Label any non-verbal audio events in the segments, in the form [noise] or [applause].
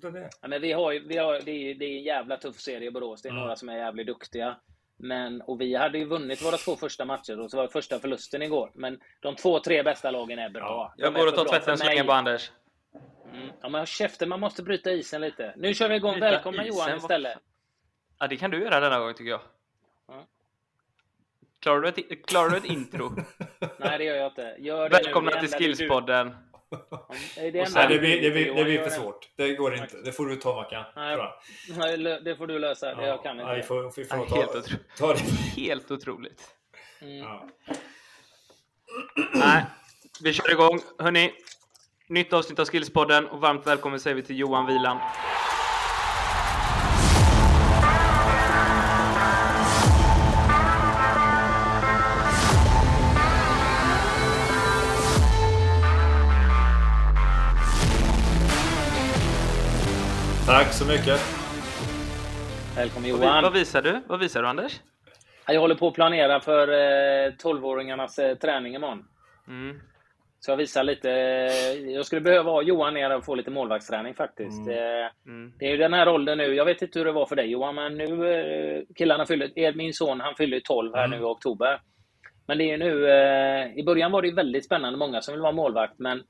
Det. Ja, men vi har, ju- vi har, det, är, det är en jävla tuff serie i Borås. Det är Mm. några som är jävligt duktiga. Men, och vi hade ju vunnit våra två första matcher och så var det första förlusten igår. Men de två, tre bästa lagen är bra. De Jag går och tar tvätten så länge på Anders. Mm. Ja, men käften, man måste bryta isen lite. Nu kör vi igång. Bryta Välkomna isen, Johan istället. Ja, det kan du göra denna gång tycker jag. Ja. Klarar du ett, klarar du ett intro? [laughs] Nej, det gör jag inte. Gör det Välkomna till enda du- Skillspodden. [laughs] Det är det Nej, blir, det blir, det blir för svårt. Det går inte. Det får du ta Mackan. Nej. Nej, Det får du lösa. Det jag kan Ja, vi inte. får, vi får Ja, nog ta, helt otro- ta det. [laughs] Helt otroligt. Mm. Ja. Nej, vi kör igång. Hörni, nytt avsnitt av Skillspodden och varmt välkommen säger vi till Johan Wieland. Tack så mycket. Välkommen Johan. vad visar du? Vad visar du Anders? Jag håller på att planera för eh, 12-åringarnas eh, träning imorgon. Mm. Så jag visar lite. Jag skulle behöva ha Johan ner och få lite målvaktsträning faktiskt. Eh, Mm. Det är ju den här åldern nu. Jag vet inte hur det var för dig Johan, men nu eh, killarna fyller... eh, Min son han fyller ju 12 här Mm. nu i oktober. Men det är ju nu... Eh, I början var det väldigt spännande. Många som vill vara målvakt, men eh,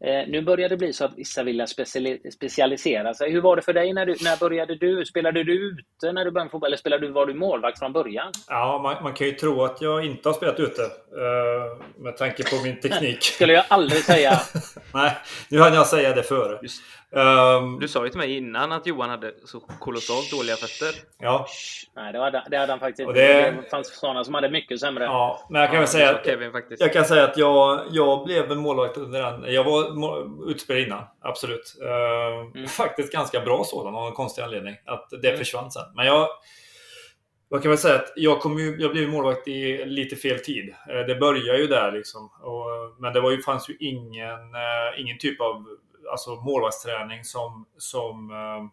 nu börjar det bli så att vissa vill speciali- specialisera sig. Hur var det för dig? När, du, när började du? Spelade du ute när du började fotboll? Eller spelade du, var du målvakt från början? Ja, man, man kan ju tro att jag inte har spelat ute. eh, med tanke på min teknik. Skulle jag aldrig säga. [laughs] Nej, nu hann jag säga det före. Just, Ehm, du sa ju till mig innan att Johan hade så kolossalt dåliga fötter. ja, Nej, det hade, det hade han faktiskt Och inte. det- Det fanns sådana som hade mycket sämre. ja, men jag kan Ja, väl säga att Kevin faktiskt. Jag kan säga att jag, jag blev en målvakt under den. Jag var utspelare innan, absolut. Eh, Mm. Faktiskt ganska bra sådan av någon konstig anledning. Att det Mm. försvann sen. Men jag, jag kan väl säga att jag, kom ju, jag blev målvakt i lite fel tid. Eh, det började ju där liksom. Och, men det var ju, fanns ju ingen, eh, ingen typ av alltså, målvaktsträning som, som eh,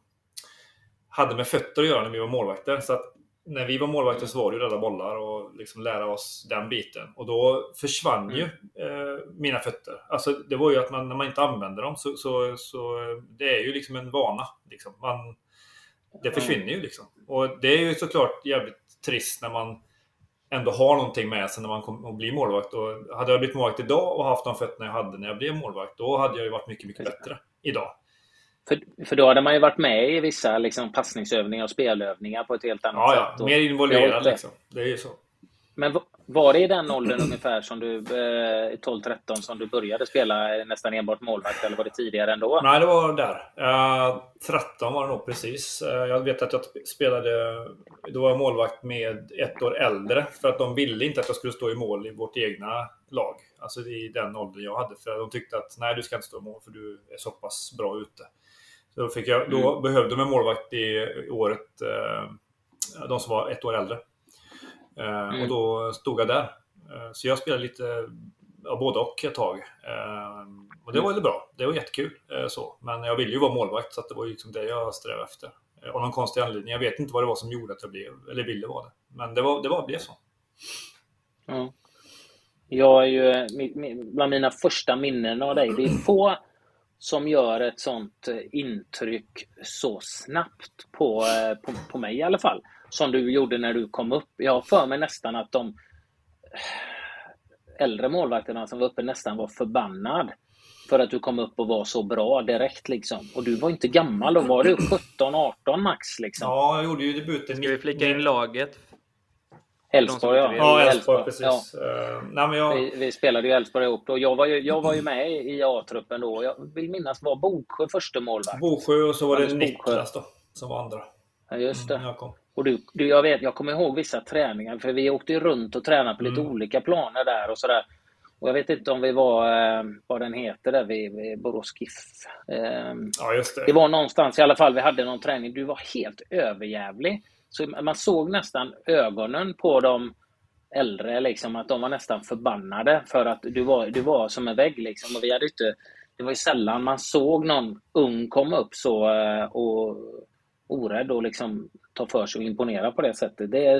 hade med fötter att göra när vi var målvakter. Så att när vi var målvakter så var det ju rädda bollar och liksom lära oss den biten. Och då försvann ju eh, mina fötter. Alltså det var ju att man, när man inte använder dem så, så, så det är ju liksom en vana. Liksom. Man, det försvinner ju liksom. Och det är ju såklart jävligt trist när man ändå har någonting med sig när man kommer att bli målvakt. Och hade jag blivit målvakt idag och haft de fötterna jag hade när jag blev målvakt, då hade jag ju varit mycket, mycket bättre idag. För, för då hade man ju varit med i vissa liksom, passningsövningar och spelövningar på ett helt annat Ja, ja. sätt. Och- Mer involverad liksom. Det är ju så. Men var det i den åldern ungefär som du, eh, 12-13, som du började spela nästan enbart målvakt? Eller var det tidigare ändå? Nej, det var där. Eh, 13 var det nog precis. Eh, jag vet att jag sp- spelade... Då var jag målvakt med ett år äldre. För att de ville inte att jag skulle stå i mål i vårt egna lag. Alltså i den åldern jag hade. För de tyckte att nej, du ska inte stå i mål för du är så pass bra ute. Så då, fick jag, då behövde de en målvakt i, i året. Eh, de som var ett år äldre. Eh, Och då stod jag där. Eh, så jag spelade lite ja, både och ett tag. Eh, och det var ju bra. Det var jättekul. Så. Men jag ville ju vara målvakt så det var liksom det jag strävade efter. Av någon konstig anledning. Jag vet inte vad det var som gjorde att jag blev, eller ville vara det. Men det var, det var, blev så. Ja. Jag är ju, bland mina första minnen av dig, det är få som gör ett sånt intryck så snabbt på, på, på mig i alla fall. Som du gjorde när du kom upp. Jag har för mig nästan att de äldre målvakterna som var uppe nästan var förbannad. För att du kom upp och var så bra direkt liksom. Och du var inte gammal, då var du 17-18 max liksom. Ja, jag gjorde ju debuten. Ska vi flika in laget? Elfsborg ja. Ja, Elfsborg, precis. Ja. Eh, nej, men jag, Vi, vi spelade ju Elfsborg ihop och jag var ju, jag var ju med i A-truppen då. Jag vill minnas var Boksjö första målvakt. Bosjö och så var det Anders Boksjö. Niklas då. Som var andra. Ja, just det. Mm, jag kom. Och du, du, jag, vet, jag kommer ihåg vissa träningar, för vi åkte runt och tränade på lite Mm. olika planer där och sådär. Och jag vet inte om vi var, eh, vad den heter där vid, vid Borås GIF. Eh, Ja, just det. det var någonstans i alla fall, vi hade någon träning. Du var helt överjävlig. Så man såg nästan ögonen på de äldre, liksom, att de var nästan förbannade för att du var, du var som en vägg. Liksom. Och vi hade inte, det var ju sällan man såg någon ung komma upp så eh, och orädd och liksom ta för sig och imponera på det sättet. Det är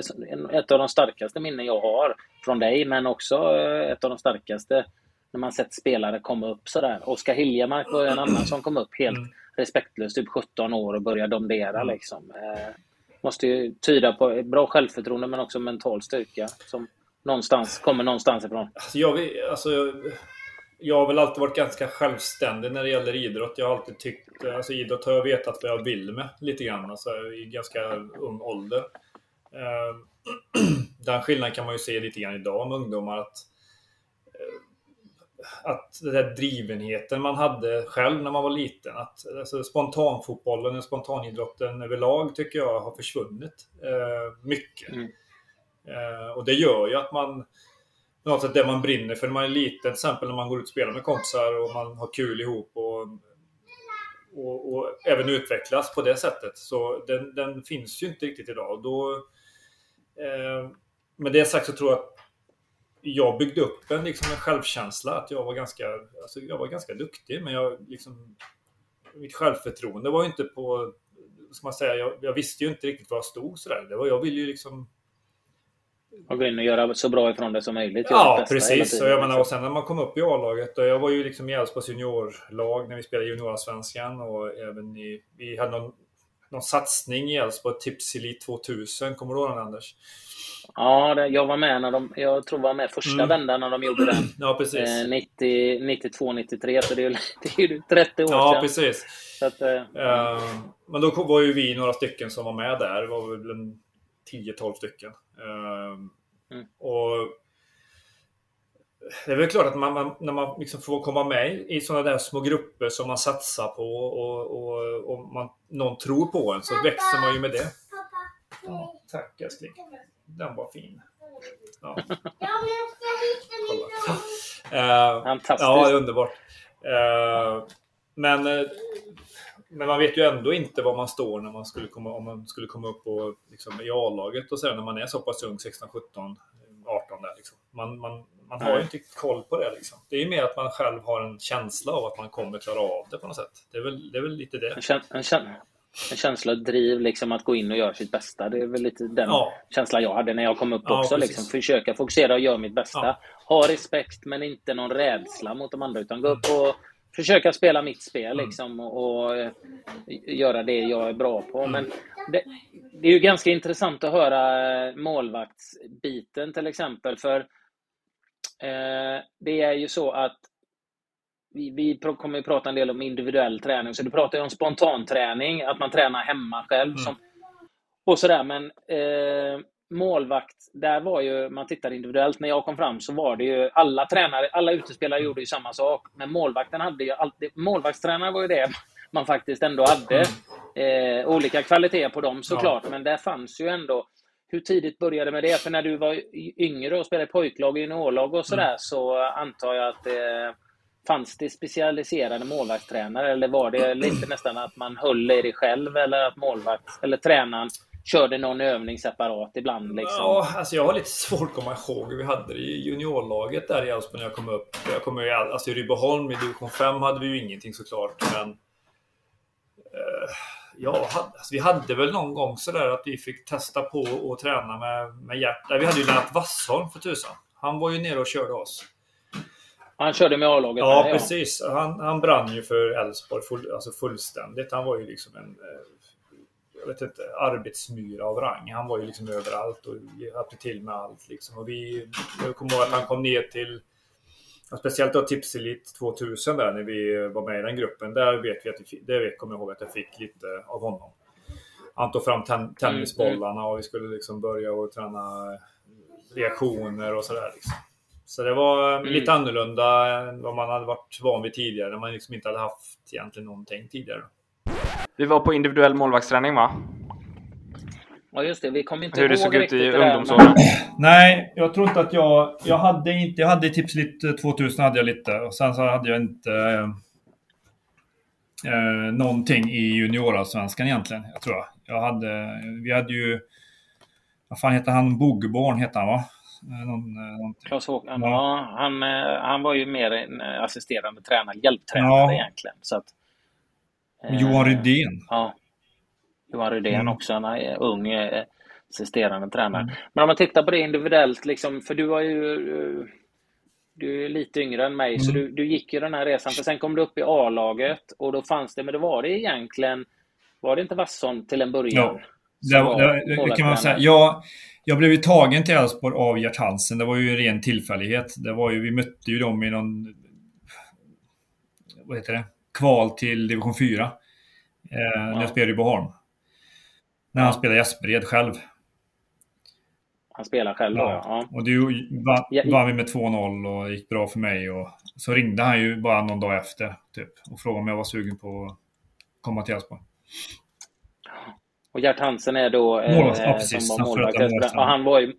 ett av de starkaste minnen jag har från dig, men också eh, ett av de starkaste när man sett spelare komma upp sådär. Oskar Hiljemark var en annan som kom upp helt... Mm. respektlöst, typ 17 år och börja domdera Mm. liksom. Eh, måste ju tyda på bra självförtroende men också mental styrka som någonstans kommer någonstans ifrån. Alltså jag, alltså, jag, jag har väl alltid varit ganska självständig när det gäller idrott. Jag har alltid tyckt, alltså idrott har jag vetat vad jag vill med lite grann, alltså i ganska ung ålder. Eh, [clears throat] Den skillnaden kan man ju se lite grann idag med ungdomar att eh, att den där drivenheten man hade själv när man var liten. Att, alltså, spontanfotbollen och spontanidrotten överlag tycker jag har försvunnit eh, mycket. Mm. Eh, och det gör ju att man något det man brinner för när man är liten, till exempel när man går ut och spelar med kompisar och man har kul ihop och, och, och även utvecklas på det sättet. Så den, den finns ju inte riktigt idag. Och Då, eh, med det sagt så tror jag att jag byggde upp en, liksom en självkänsla att jag var ganska, alltså jag var ganska duktig men jag liksom mitt självförtroende var ju inte på, ska man säga, jag, jag visste ju inte riktigt var jag stod sådär. Det var, jag ville ju liksom och gå in och göra så bra ifrån det som möjligt. Ja, precis. Och, jag menar, och liksom. sen när man kom upp i A-laget, och jag var ju liksom i Elfsborgs juniorlag när vi spelade juniorsvenskan och även i... Vi hade någon, någon satsning i Elfsborg, Tips Elite 2000. Kommer du ihåg den Anders? Ja, det, jag var med när de, jag tror var med första Mm. vändan när de gjorde den. [clears throat] Ja, precis. Eh, 90, 92, 93, så det är ju [laughs] det är ju 30 år ja, sedan. precis. Att, eh, Eh, men då var ju vi några stycken som var med där. Det var väl en 10-12 stycken. Eh, Mm. Och det är väl klart att man, man, när man liksom får komma med i sådana där små grupper som man satsar på och, och, och man, någon tror på en så växer man ju med det. Ja, tack älskling. Den var fin. Ja, kolla. Eh, fantastiskt. Ja, underbart. Eh, men, eh, men man vet ju ändå inte var man står när man skulle komma, om man skulle komma upp på, liksom, i A-laget och sen när man är så pass ung, 16, 17, 18 där. Liksom. Man, man, man har ju inte koll på det. Liksom. Det är ju mer att man själv har en känsla av att man kommer klara av det på något sätt. Det är väl, det är väl lite det. En, käns en, käns en känsla av driv, liksom att gå in och göra sitt bästa. Det är väl lite den Ja. känslan jag hade när jag kom upp Ja, också. precis. Liksom. Försöka fokusera och göra mitt bästa. Ja. Ha respekt, men inte någon rädsla mot de andra. Utan gå upp och försöka spela mitt spel Mm. liksom, och, och eh, göra det jag är bra på. Mm. Men det, det är ju ganska intressant att höra eh, målvaktsbiten till exempel. För eh, det är ju så att vi, vi kommer ju prata en del om individuell träning, så du pratar ju om spontanträning, att man tränar hemma själv. Mm. Som, och sådär, men eh, målvakt, där var ju, man tittar individuellt, när jag kom fram så var det ju, alla tränare, alla utespelare gjorde ju samma sak, men målvakten hade ju alltid, målvaktstränare var ju det man faktiskt ändå hade. Eh, olika kvaliteter på dem såklart, men där fanns ju ändå hur tidigt började med det? För när du var yngre och spelade i pojklag och juniorlag och sådär så antar jag att det Fanns det specialiserade målvaktstränare? Eller var det lite nästan att man höll i det själv eller att målvakt eller tränaren körde någon övning separat ibland? Liksom? Ja, alltså jag har lite svårt att komma ihåg hur vi hade det i juniorlaget där i Elfsborg när jag kom upp. Jag kommer ju, alltså i Rydboholm i division 5 hade vi ju ingenting såklart, men... Eh, ja, alltså vi hade väl någon gång sådär att vi fick testa på och träna med, med. Nej, Vi hade ju Lennart Wassholm för tusan. Han var ju nere och körde oss. Han körde med A-laget? Ja, precis. Han, han brann ju för Elfsborg full, alltså fullständigt. Han var ju liksom en eh, jag vet inte, arbetsmyra av rang. Han var ju liksom överallt och hjälpte till med allt. Liksom. Och vi, jag kommer ihåg att han kom ner till Speciellt då Tipselit 2000 där när vi var med i den gruppen. Där vet vi att vi, vet- kommer jag ihåg att jag fick lite av honom. Han tog fram ten, tennisbollarna och vi skulle liksom börja och träna reaktioner och sådär. Liksom. Så det var Mm. lite annorlunda än vad man hade varit van vid tidigare. När man liksom inte hade haft egentligen någonting tidigare. Vi var på individuell målvaktsträning va? Ja, just det. Vi kommer inte Hur det såg ut i ungdomsåren. Nej, jag tror inte att jag... Jag hade inte... Jag hade Tipslit 2000 hade jag lite och sen så hade jag inte... Eh, någonting i juniorallsvenskan egentligen, jag tror jag. Jag hade... Vi hade ju... Vad fan heter han? Bogborn heter han va? Eh, Någon, eh. Claes Håkan, Ja. ja. han, eh, han var ju mer en eh, assisterande tränare, hjälptränare Ja. egentligen. Så att, eh, Johan Rydén. Ja. Johan Rydén Mm. också, är ung eh, assisterande tränare. Mm. Men om man tittar på det individuellt, liksom, för du har ju... eh, du är lite yngre än mig, mm. så du, du gick ju den här resan. För sen kom du upp i A-laget och då fanns det, men då var det egentligen, var det inte Vasson till en början? Ja, det, det, det kan man säga. Jag, jag blev ju tagen till Elfsborg av Gert Hansen. Det var ju en ren tillfällighet. Det var ju, vi mötte ju dem i någon, vad heter det, kval till division 4. Eh, ja. När jag spelade i Boholm. När han spelade i Aspered själv. Han spelar själv då, ja. ja. Och du vann, vann vi med 2-0 och gick bra för mig. Och så ringde han ju bara någon dag efter typ, och frågade om jag var sugen på att komma till Elfsborg. Och Gert Hansen är då eh, Målvakt, ja, precis. var målvakt. Han, han var ju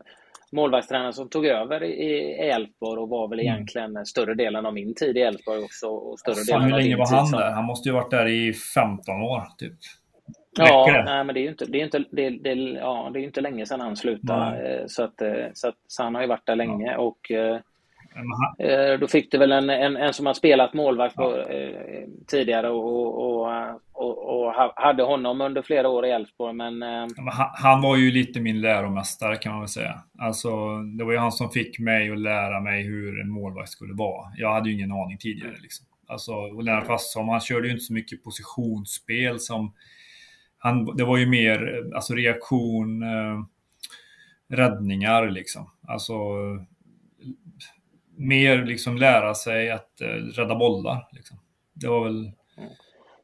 målvaktstränaren som tog över i Elfsborg och var väl mm. egentligen större delen av min tid i Elfsborg också. Och större Fan, delen hur länge var han där? Han måste ju varit där i 15 år, typ. Ja, nej, men det är ju inte, det är inte, det, det, ja, det är inte länge sedan han slutade. Så, att, eh, så, att, så han har ju varit där länge. Ja. Och, eh, eh, då fick du väl en, en, en som har spelat målvakt på, eh, tidigare och, och, och, och, hade honom under flera år i Elfsborg. Men, eh... han, var ju lite min läromästare kan man väl säga. Alltså, det var ju han som fick mig att lära mig hur en målvakt skulle vara. Jag hade ju ingen aning tidigare. Liksom. Alltså, Lennart Wassholm, han körde ju inte så mycket positionsspel som han, det var ju mer alltså reaktion, eh, räddningar liksom. Alltså mer liksom lära sig att eh, rädda bollar. Liksom. Det var väl...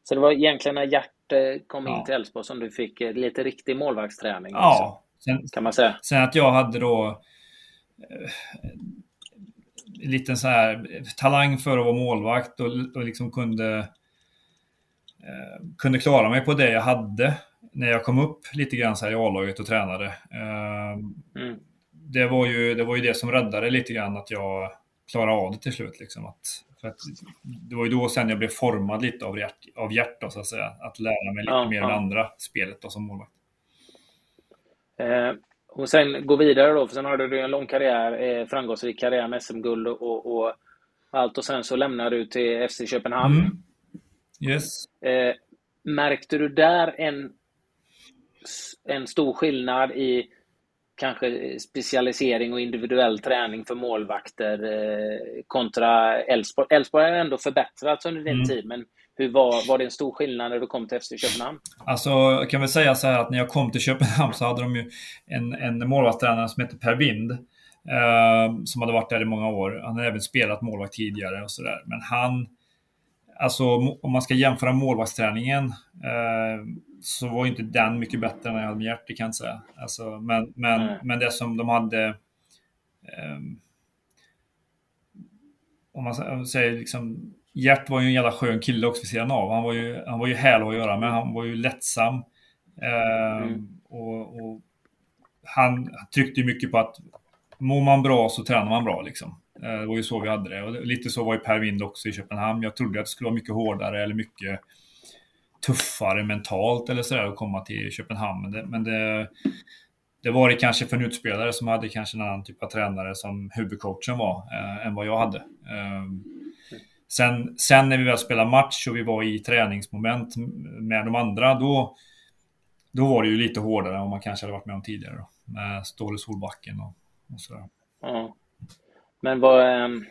Så det var egentligen när Gert eh, kom in till Elfsborg som du fick eh, lite riktig målvaktsträning? Ja. Sen, kan man säga. Sen att jag hade då eh, liten så här talang för att vara målvakt och, och liksom kunde Eh, kunde klara mig på det jag hade när jag kom upp lite grann så här i A-laget och tränade. Eh, mm. Det, var ju, det var ju det som räddade lite grann att jag klarade av det till slut. Liksom. Att, för att, det var ju då sen jag blev formad lite av, hjärt, av hjärta, så att säga. Att lära mig lite ja, mer ja. det andra spelet då, som målvakt. Eh, och sen gå vidare då, för sen har du en lång karriär, eh, framgångsrik karriär med SM-guld och, och, allt. Och sen så lämnar du till FC Köpenhamn. Mm. Yes. Eh, märkte du där en, en stor skillnad i kanske specialisering och individuell träning för målvakter eh, kontra Elfsborg? Elfsborg har ändå förbättrats under din mm. tid, men hur var, var det en stor skillnad när du kom till FC Köpenhamn? Alltså, jag kan väl säga så här att när jag kom till Köpenhamn så hade de ju en, en målvaktstränare som hette Per Wind. Eh, som hade varit där i många år. Han hade även spelat målvakt tidigare och sådär. Men han Alltså om man ska jämföra målvaktsträningen eh, så var inte den mycket bättre än jag hade med Hjärt, kan jag säga. Alltså, men, men, mm. men det som de hade eh, om man säger liksom Gert var ju en jävla skön kille också vid sidan av. Han var ju, han var ju härlig att göra med. Han var ju lättsam. Eh, mm. och, och, han tryckte mycket på att mår man bra så tränar man bra. Liksom. Eh, det var ju så vi hade det. Och lite så var ju Per Wind också i Köpenhamn. Jag trodde att det skulle vara mycket hårdare eller mycket tuffare mentalt eller sådär att komma till Köpenhamn. Men det, men det, det var det kanske för en utspelare som hade kanske en annan typ av tränare som huvudcoachen var eh, än vad jag hade. Eh, sen, sen när vi väl spelade match och vi var i träningsmoment med de andra, då, då var det ju lite hårdare än vad man kanske hade varit med om tidigare. Då, med Ståle Solbacken och, och sådär. Mm. Men vad um,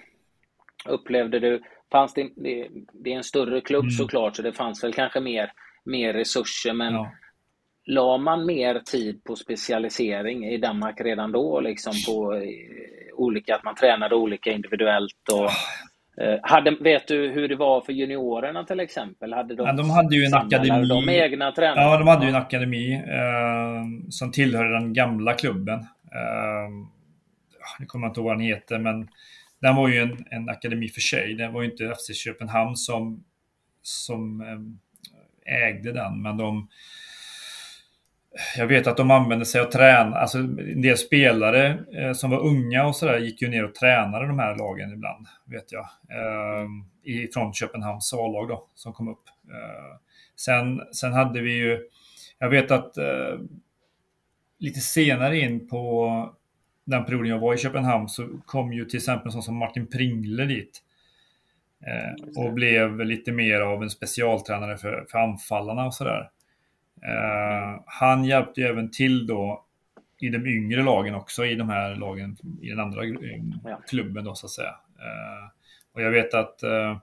upplevde du? Fanns det, det, det är en större klubb mm. såklart, så det fanns väl kanske mer, mer resurser, men ja. la man mer tid på specialisering i Danmark redan då? Liksom på eh, olika, att man tränade olika individuellt och eh, hade, vet du hur det var för juniorerna till exempel? Hade de, ja, de hade ju en akademi. De egna tränare? Ja, de hade ju en akademi eh, som tillhörde den gamla klubben. Eh, nu kommer jag inte ihåg vad den heter, men den var ju en, en akademi för sig. Det var ju inte FC Köpenhamn som, som ehm, ägde den, men de jag vet att de använde sig av trän, alltså en del spelare eh, som var unga och sådär gick ju ner och tränade de här lagen ibland, vet jag. Eh, från Köpenhamns A-lag då, som kom upp. Eh, sen, sen hade vi ju, jag vet att eh, lite senare in på den perioden jag var i Köpenhamn så kom ju till exempel en sån som Martin Pringle dit. Eh, och blev lite mer av en specialtränare för, för anfallarna och sådär. Eh, han hjälpte ju även till då i de yngre lagen också, i de här lagen, i den andra klubben då så att säga. Eh, och jag vet att eh,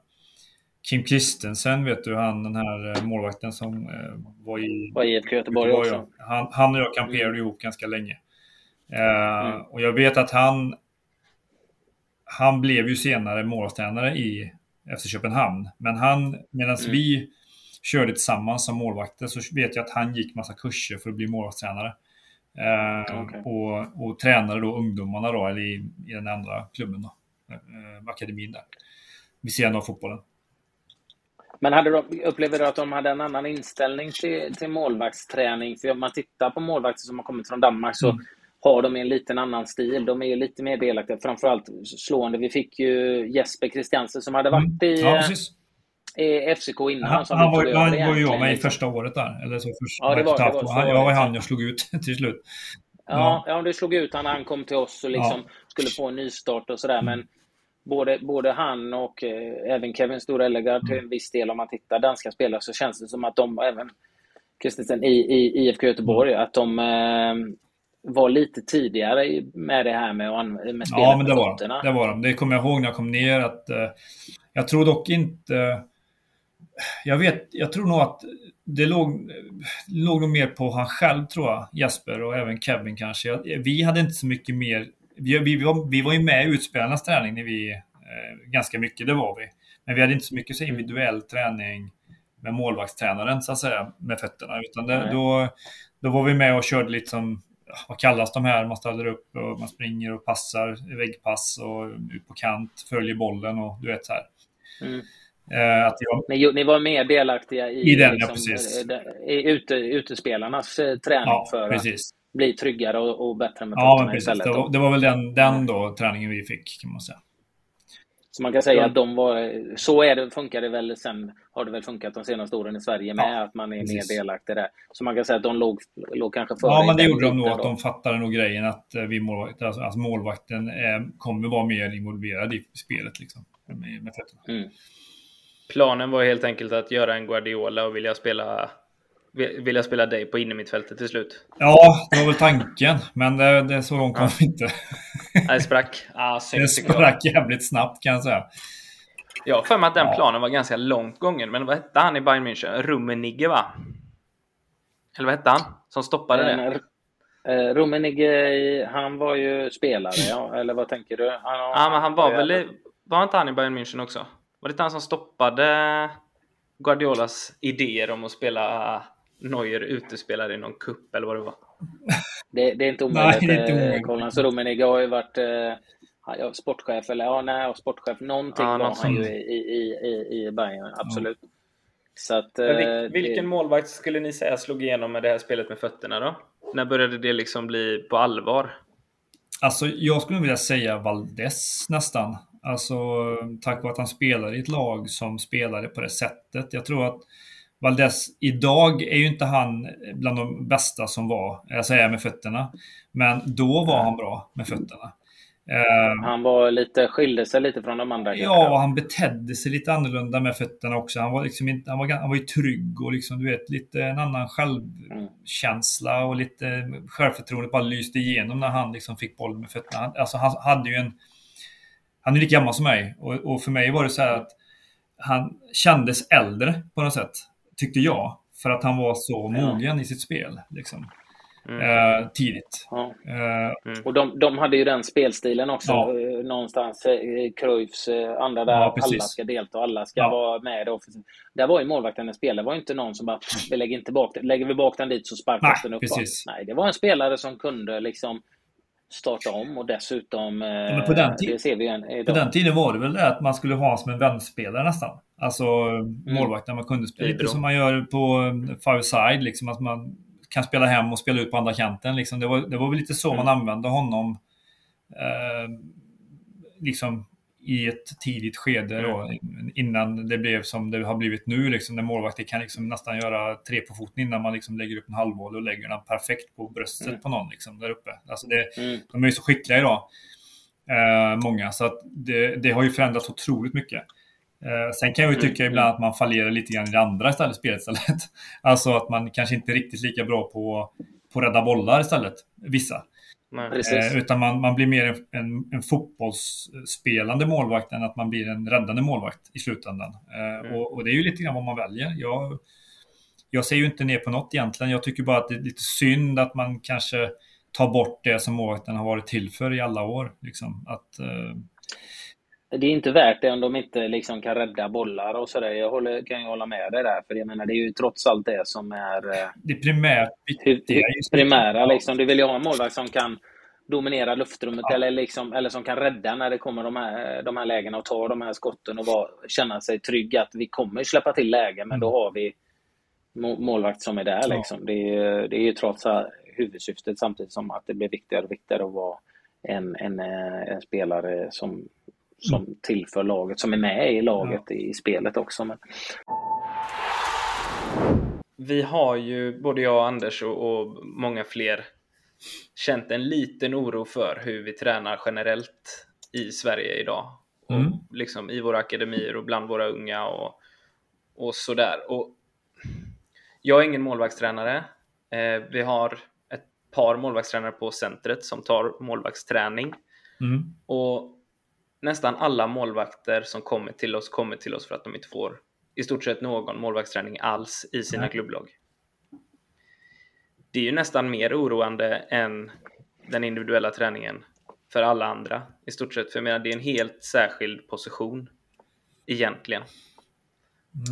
Kim Kristensen, vet du, han den här eh, målvakten som eh, var i Var IFK Göteborg också. Han, han och jag kamperade Mm. ihop ganska länge. Eh, Mm. Och jag vet att han han blev ju senare målvaktstränare i FC Köpenhamn. Men han, medan Mm. vi körde tillsammans som målvakter så vet jag att han gick massa kurser för att bli målvaktstränare. Eh, Okej. och, och tränade då ungdomarna då, eller i, i den andra klubben då. Eh, akademin där. Vid sidan av fotbollen. Men hade de, upplever du att de hade en annan inställning till, till målvaktsträning? För om man tittar på målvakter som har kommit från Danmark så Mm. Har de en liten annan stil. De är ju lite mer delaktiga. Framförallt slående. Vi fick ju Jesper Christiansen som hade varit i, Mm. Ja, i FCK innan. Han, han, var, han var ju jag med i första året där. Eller så först, Ja, det var- det var så han, var jag var han jag slog ut [laughs] till slut. Ja, ja, du slog ut han när han kom till oss och liksom skulle få en nystart och sådär. Men både, både han och eh, även Kevin Storellegard till en viss del, om man tittar danska spelare, så känns det som att de, även Kristensen i, i IFK Göteborg, att de eh, var lite tidigare med det här med, med spelet Ja, men det var, fötterna. de. det var de. Det kommer jag ihåg när jag kom ner. att eh, Jag tror dock inte... Jag vet, jag tror nog att det låg, låg nog mer på han själv tror jag, Jesper och även Kevin kanske. Vi hade inte så mycket mer... Vi, vi, var, vi var ju med i utspelarnas träning när vi, eh, ganska mycket, det var vi. Men vi hade inte så mycket så individuell träning med målvaktstränaren så att säga, med fötterna. Utan det, då, då var vi med och körde lite som, vad kallas de här? Man ställer upp och man springer och passar, väggpass och ut på kant, följer bollen och du vet så här. Mm. Eh, att jag, Ni, ni var mer delaktiga i, I den, ja, precis. eh, i ute, utespelarnas eh, träning ja, för precis. att bli tryggare och, och bättre med Ja, fötterna men precis. istället. Det var, det var väl den, den då träningen vi fick kan man säga. Så man kan säga Ja. att de var, så är det, funkar det väl sen, har det väl funkat de senaste åren i Sverige med, Ja, att man är precis. mer delaktig där. Så man kan säga att de låg, låg kanske före Ja, men det gjorde de nog. Att de fattade nog grejen att eh, vi målvakt, alltså, alltså målvakten eh, kommer vara mer involverad i spelet liksom. Med, med. Mm. Planen var helt enkelt att göra en Guardiola och vilja spela, vilja spela dig på innermittfältet till slut. Ja, det var väl tanken. Men det, det så långt kom vi inte. Nej, sprack. Ah, synd, Det tycker jag. sprack jävligt snabbt kan jag säga. Jag har för mig att den Ja. planen var ganska långt gången. Men vad hette han i Bayern München? Rummenigge, va? Eller vad hette han? Som stoppade det? Men, eh, Rummenigge, han var ju spelare, ja. Eller vad tänker du? Han, Ja, men han var väl i, Var inte han i Bayern München också? Var det inte han som stoppade Guardiolas idéer om att spela Neuer utespelare i någon kupp eller vad det var? Det, det är inte omöjligt. Nej, inte eh, omöjligt. Rummenigge har ju varit eh, ja, sportchef, eller ja, nej, sportchef. Någonting Ja, var han ju i, i, i, i Bayern, absolut. Så att, Men eh, vil, vilken det, målvakt skulle ni säga slog igenom med det här spelet med fötterna då? När började det liksom bli på allvar? Alltså, jag skulle vilja säga Valdes nästan. Alltså, tack vare att han spelar i ett lag som spelade på det sättet. Jag tror att Valdes idag är ju inte han bland de bästa som var, jag säger med fötterna. Men då var han bra med fötterna. Eh, han var lite, skilde sig lite från de andra. Ja, och han betedde sig lite annorlunda med fötterna också. Han var, liksom inte, han var, han var ju trygg och liksom, du vet, lite en annan självkänsla och lite självförtroende bara lyste igenom när han liksom fick bollen med fötterna. Han, alltså, han hade ju en... Han är lika gammal som mig och, och för mig var det så här att han kändes äldre på något sätt, tyckte jag. För att han var så Ja. mogen i sitt spel. Liksom. Mm. Eh, tidigt. Ja. Eh, Och de, de hade ju den spelstilen också. Ja. eh, Någonstans. eh, Cruyffs andra där. Ja, alla ska delta, alla ska vara med. offensivt. Där var ju målvakten en spelare. Det var ju inte någon som bara, vi lägger inte bak den. Lägger vi bak den dit så sparkas Nej, den upp. precis. Nej, det var en spelare som kunde liksom starta om och dessutom... eh, men på den tid- På den tiden var det väl det att man skulle ha som en vänspelare nästan. Alltså målvakt, när man kunde spela lite som man gör på eh, five side, liksom att man kan spela hem och spela ut på andra kanten. Liksom. Det, var, det var väl lite så Mm. man använde honom eh, liksom i ett tidigt skede då, innan det blev som det har blivit nu. Liksom, när målvakter kan liksom nästan göra tre på foten innan man liksom lägger upp en halvboll och lägger den perfekt på bröstet Mm. på någon liksom, där uppe. Alltså det, Mm. de är ju så skickliga idag. Eh, många. Så att det, det har ju förändrats otroligt mycket. Eh, sen kan jag ju Mm, tycka ibland att man fallerar lite grann i det andra istället, spelet istället. [laughs] Alltså att man kanske inte är riktigt lika bra på, på att rädda bollar istället. Vissa. Eh, utan man, man blir mer en, en, fotbollsspelande målvakt än att man blir en räddande målvakt i slutändan. Eh, mm. och, och, det är ju lite grann vad man väljer. Jag, jag ser ju inte ner på något egentligen. Jag tycker bara att det är lite synd att man kanske tar bort det som målvakten har varit till för i alla år. Liksom. Att, eh, det är inte värt det om de inte liksom kan rädda bollar och sådär. Jag håller, kan ju hålla med dig där, för jag menar det är ju trots allt det som är... Eh, det primärt viktiga. Primära liksom. Du vill ju ha en målvakt som kan dominera luftrummet ja. eller, liksom, eller som kan rädda när det kommer de här, de här lägena och ta de här skotten och var, känna sig trygg att vi kommer släppa till lägen, men mm. då har vi målvakt som är där. Ja. Liksom. Det, är, det är ju trots allt huvudsyftet samtidigt som att det blir viktigare och viktigare att vara en, en, eh, en spelare som som mm. tillför laget, som är med i laget ja. i spelet också. Men... Vi har ju, både jag och Anders och, och många fler, känt en liten oro för hur vi tränar generellt i Sverige idag. Mm. Och liksom i våra akademier och bland våra unga och, och sådär. Och jag är ingen målvaktstränare. Eh, vi har ett par målvaktstränare på centret som tar målvaktsträning. Mm. Och nästan alla målvakter som kommer till oss kommer till oss för att de inte får i stort sett någon målvaktsträning alls i sina Nej. klubblag. Det är ju nästan mer oroande än den individuella träningen för alla andra i stort sett. För jag menar, det är en helt särskild position egentligen.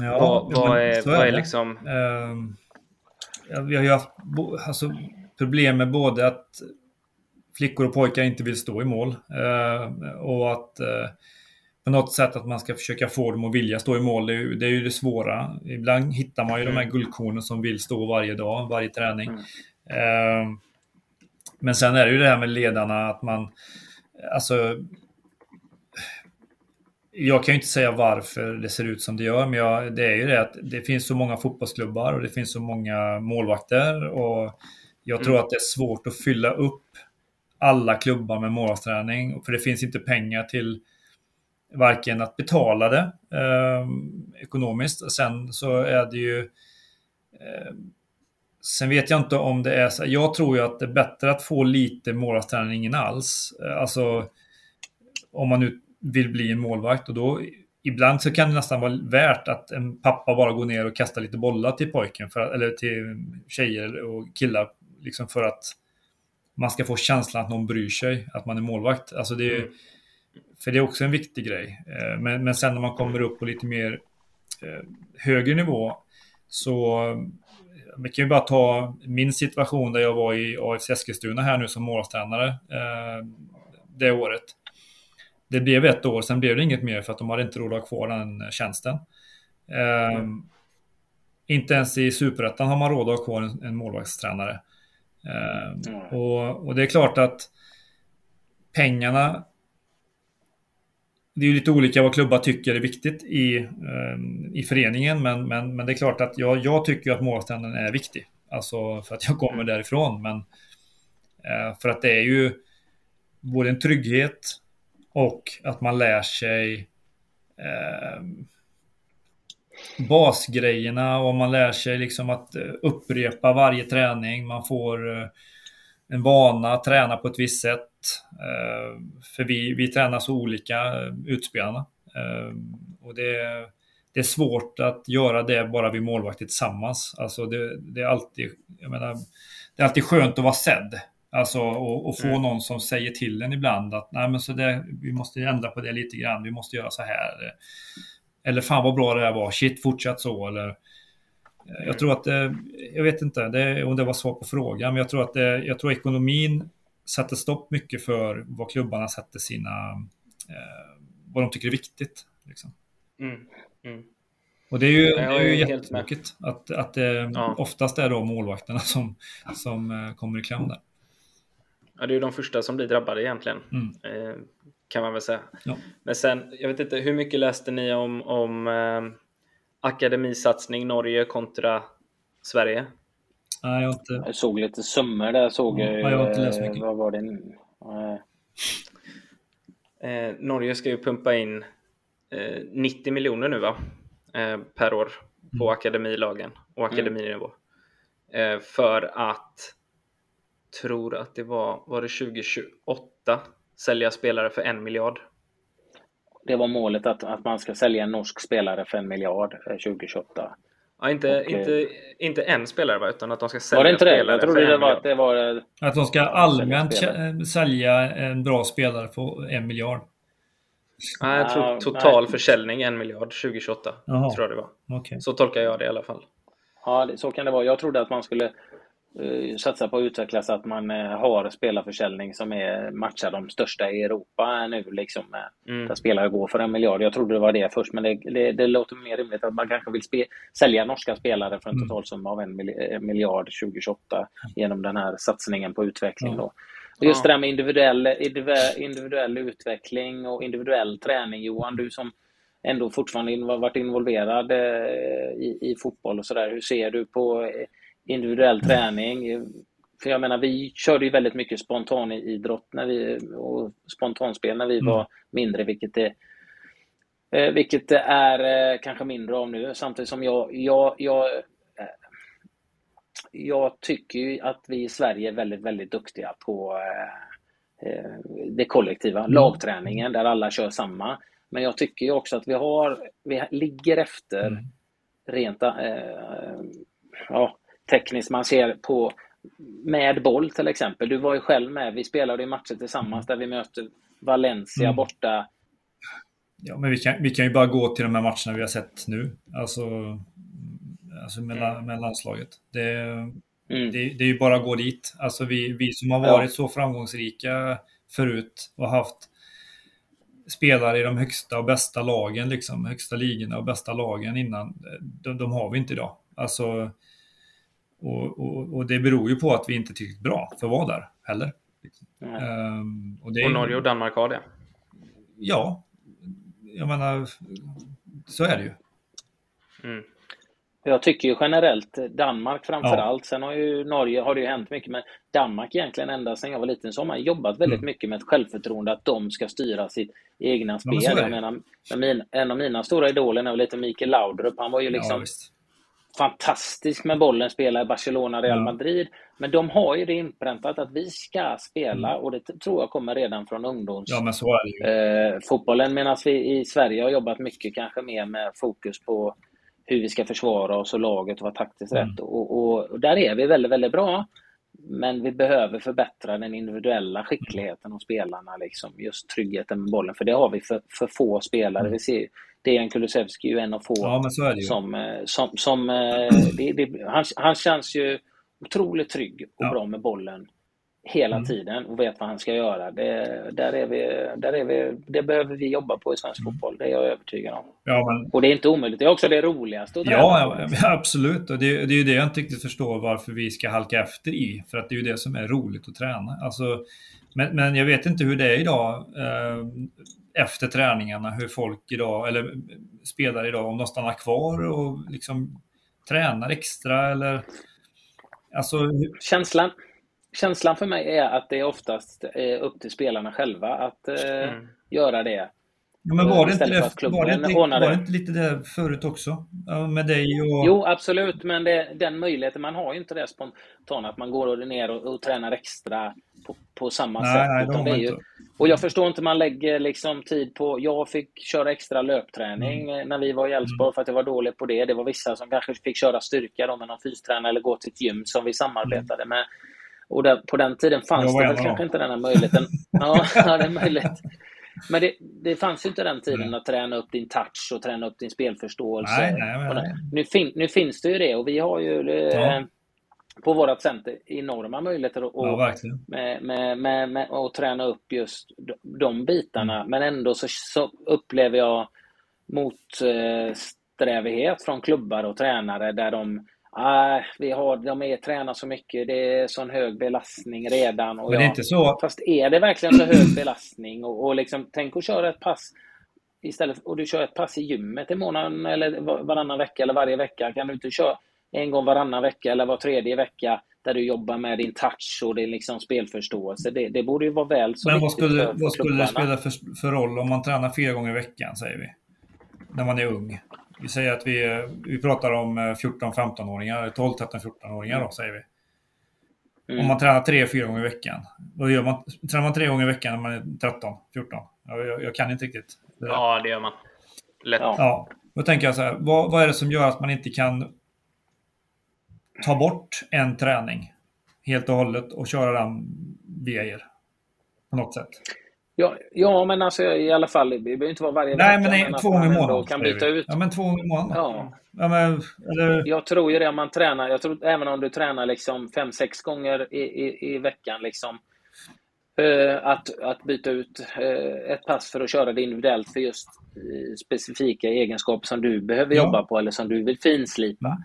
Ja, vad, vad är, är, vad är liksom... Uh, vi har ju haft alltså, problem med både att flickor och pojkar inte vill stå i mål. Eh, och att eh, på något sätt att man ska försöka få dem att vilja stå i mål, det är, det är ju det svåra. Ibland hittar man ju mm. de här mm. guldkornen som vill stå varje dag, varje träning. Mm. Eh, men sen är det ju det här med ledarna, att man... Alltså... Jag kan ju inte säga varför det ser ut som det gör, men jag, det är ju det att det finns så många fotbollsklubbar och det finns så många målvakter. Och jag tror mm. att det är svårt att fylla upp alla klubbar med målvaktsträning. För det finns inte pengar till varken att betala det eh, ekonomiskt. Sen så är det ju... Eh, sen vet jag inte om det är så. Jag tror ju att det är bättre att få lite målvaktsträning än ingen alls. Eh, alltså om man nu vill bli en målvakt och då ibland så kan det nästan vara värt att en pappa bara går ner och kastar lite bollar till pojken, för, eller till tjejer och killar, liksom för att man ska få känslan att någon bryr sig, att man är målvakt. Alltså det är, mm. För det är också en viktig grej. Eh, men, men sen när man kommer upp på lite mer eh, högre nivå så vi kan ju bara ta min situation där jag var i AFC Eskilstuna här nu som målvaktstränare eh, det året. Det blev ett år, sen blev det inget mer för att de hade inte råd att ha kvar den tjänsten. Mm. Inte ens i Superettan har man råd att ha kvar en, en målvaktstränare. Mm. Och, och, det är klart att pengarna det är ju lite olika vad klubbar tycker är viktigt i, ehm, i föreningen, men, men, men det är klart att jag, jag tycker att målvaktstränaren är viktig. Alltså för att jag kommer därifrån, men eh, för att det är ju både en trygghet och att man lär sig eh, basgrejerna och man lär sig liksom att eh, upprepa varje träning. Man får eh, en vana att träna på ett visst sätt. Eh, för vi, vi tränar så olika, utspelarna. Och det, det är svårt att göra det bara vi målvakter tillsammans. Alltså det, det, är alltid, jag menar, det är alltid skönt att vara sedd. Alltså och, och få mm. någon som säger till en ibland att Nej, men så det, vi måste ändra på det lite grann, vi måste göra så här. Eller fan vad bra det här var, shit fortsätt så eller eh, jag tror att, det, jag vet inte det, om det var svar på frågan, men jag tror att det, jag tror ekonomin sätter stopp mycket för vad klubbarna sätter sina, eh, vad de tycker är viktigt. Liksom. Mm. Mm. Och det är ju, det är ju jättetråkigt att, att det ja. oftast är då målvakterna som, som eh, kommer i kläm där. Ja, det är ju de första som blir drabbade egentligen. Mm. Eh, kan man väl säga. Ja. Men sen, jag vet inte, hur mycket läste ni om, om eh, akademisatsning Norge kontra Sverige? Nej, jag, inte... jag såg lite summor där. Såg ja, jag har inte läst mycket. Vad var det? Eh, Norge ska ju pumpa in eh, 90 miljoner nu va? Eh, per år på mm. akademilagen och mm. akademinivå. Mm. för att tror att det var, var det 2028, sälja spelare för en miljard. Det var målet att, att man ska sälja en norsk spelare för en miljard 2028. Eh, ja, inte, och, inte, inte en spelare va, utan att de ska sälja var det inte spelare det? Jag trodde det var att det var... Att de ska allmänt sälja en bra spelare för en miljard. Nej, jag tror total nej. försäljning en miljard 2028. Jaha. Tror jag det var. Okay. Så tolkar jag det i alla fall. Ja, så kan det vara. Jag trodde att man skulle satsa på att utveckla så att man uh, har spelarförsäljning som är, matchar de största i Europa nu. Liksom, mm. Där spelare går för en miljard. Jag trodde det var det först, men det, det, det låter mer rimligt att man kanske vill spe, sälja norska spelare för en mm. totalsumma av en miljard 2028 genom den här satsningen på utveckling. Mm. Då. Och just det där med individuell, individuell utveckling och individuell träning, Johan, du som ändå fortfarande varit involverad eh, i, i fotboll och sådär. Hur ser du på eh, individuell träning? För jag menar, vi körde ju väldigt mycket spontanidrott när vi, och spontanspel när vi mm. var mindre, vilket det, eh, vilket det är kanske mindre av nu. Samtidigt som jag, jag, jag jag tycker ju att vi i Sverige är väldigt, väldigt duktiga på eh, eh, det kollektiva, mm. lagträningen där alla kör samma. Men jag tycker ju också att vi har, vi ligger efter mm. rent eh, ja, tekniskt. Man ser på med boll till exempel. Du var ju själv med. Vi spelade i matcher tillsammans där vi möter Valencia mm. borta. Ja, men vi kan, vi kan ju bara gå till de här matcherna vi har sett nu. Alltså alltså med, mm. med landslaget. Det, mm. det, det, är ju bara att gå dit. Alltså vi, vi som har varit ja. så framgångsrika förut och haft spelare i de högsta och bästa lagen, liksom, högsta ligorna och bästa lagen innan, de, de har vi inte idag. Alltså, och, och, och, det beror ju på att vi inte är tillräckligt bra för att vara där heller. Um, och, och Norge och Danmark har det? Ja, jag menar, så är det ju. Mm. Jag tycker ju generellt Danmark framför ja. allt. Sen har ju Norge har det ju hänt mycket, men Danmark egentligen ända sedan jag var liten så har man jobbat väldigt mm. mycket med ett självförtroende att de ska styra sitt egna spel. Ja, jag menar, min, en av mina stora idoler när jag var liten, Mikael Laudrup, han var ju liksom ja, fantastisk med bollen, spelade i Barcelona, Real Madrid. Men de har ju det inpräntat att vi ska spela mm. och det tror jag kommer redan från ungdomsfotbollen. Ja, eh, medan vi i Sverige har jobbat mycket kanske mer med fokus på hur vi ska försvara oss och laget och vara taktiskt mm. rätt. Och, och, och, där är vi väldigt, väldigt bra. Men vi behöver förbättra den individuella skickligheten hos spelarna, liksom, just tryggheten med bollen. För det har vi för, för få spelare. Vi ser Dejan Kulusevski är ju en av få ja, som... Eh, som, som eh, det, det, han, han känns ju otroligt trygg och ja. bra med bollen hela mm. tiden och vet vad han ska göra. Det, där är vi, där är vi, det behöver vi jobba på i svensk mm. fotboll, det är jag övertygad om. Ja, men... Och det är inte omöjligt, det är också det roligaste att Ja, ja absolut. Och det, det, är ju det jag inte riktigt förstår varför vi ska halka efter i. För att det är ju det som är roligt att träna. Alltså, men, men jag vet inte hur det är idag eh, efter träningarna, hur folk idag, eller spelare idag, om de stannar kvar och liksom tränar extra eller... Alltså, Känslan, känslan för mig är att det är oftast är upp till spelarna själva att eh, mm. göra det. Ja, men var det, inte det, var, det inte, var det inte lite det förut också? Med dig och... Jo, absolut, men det, den möjligheten, man har ju inte det spontant att man går ner och, och tränar extra på, på samma nej, sätt. Nej, utan det är ju, och jag förstår inte man lägger liksom tid på... Jag fick köra extra löpträning mm. när vi var i Älvsborg mm. för att jag var dålig på det. Det var vissa som kanske fick köra styrka då med någon fystränare eller gå till ett gym som vi samarbetade mm. med. Och där, på den tiden fanns det väl kanske inte den här möjligheten. [laughs] [laughs] ja, det är möjligt. Men det, det fanns ju inte den tiden att träna upp din touch och träna upp din spelförståelse. Nej, nej, nej. Nu, fin, nu, finns det ju det och vi har ju ja. på vårt center enorma möjligheter att, ja, med, med, med, med, att träna upp just de bitarna. Mm. Men ändå så, så upplever jag motsträvighet från klubbar och tränare där de Nej, vi har, de är tränar så mycket. Det är sån hög belastning redan. Och Men det är inte så. Fast är det verkligen så hög belastning? Och, och liksom, tänk att köra ett pass istället och du kör ett pass i gymmet i månaden eller varannan vecka eller varje vecka. Kan du inte köra en gång varannan vecka eller var tredje vecka där du jobbar med din touch och din liksom spelförståelse. Det, det borde ju vara väl så Men vad skulle, för, vad skulle det spela för, för roll om man tränar fyra gånger i veckan, säger vi? När man är ung. Vi säger att vi, vi pratar om 14-15-åringar, 12, 13, 14-åringar då säger vi. Mm. Om man tränar tre, fyra gånger i veckan. Då gör man, tränar man tre gånger i veckan när man är 13, 14. Jag, jag, jag kan inte riktigt. Det ja, det gör man. Lätt. Ja. Då tänker jag så här, vad, vad är det som gör att man inte kan ta bort en träning helt och hållet och köra den via er? På något sätt. Ja, ja, men alltså i alla fall, det behöver inte vara varje Nej, vecka. Men, men två gånger i månaden. kan byta ut. Ja, men två gånger i månaden. Ja. ja men, eller... Jag tror ju det om man tränar. Jag tror även om du tränar liksom fem, sex gånger i, i, i veckan. Liksom, eh, att, att byta ut eh, ett pass för att köra det individuellt för just eh, specifika egenskaper som du behöver ja. jobba på eller som du vill finslipa. Mm.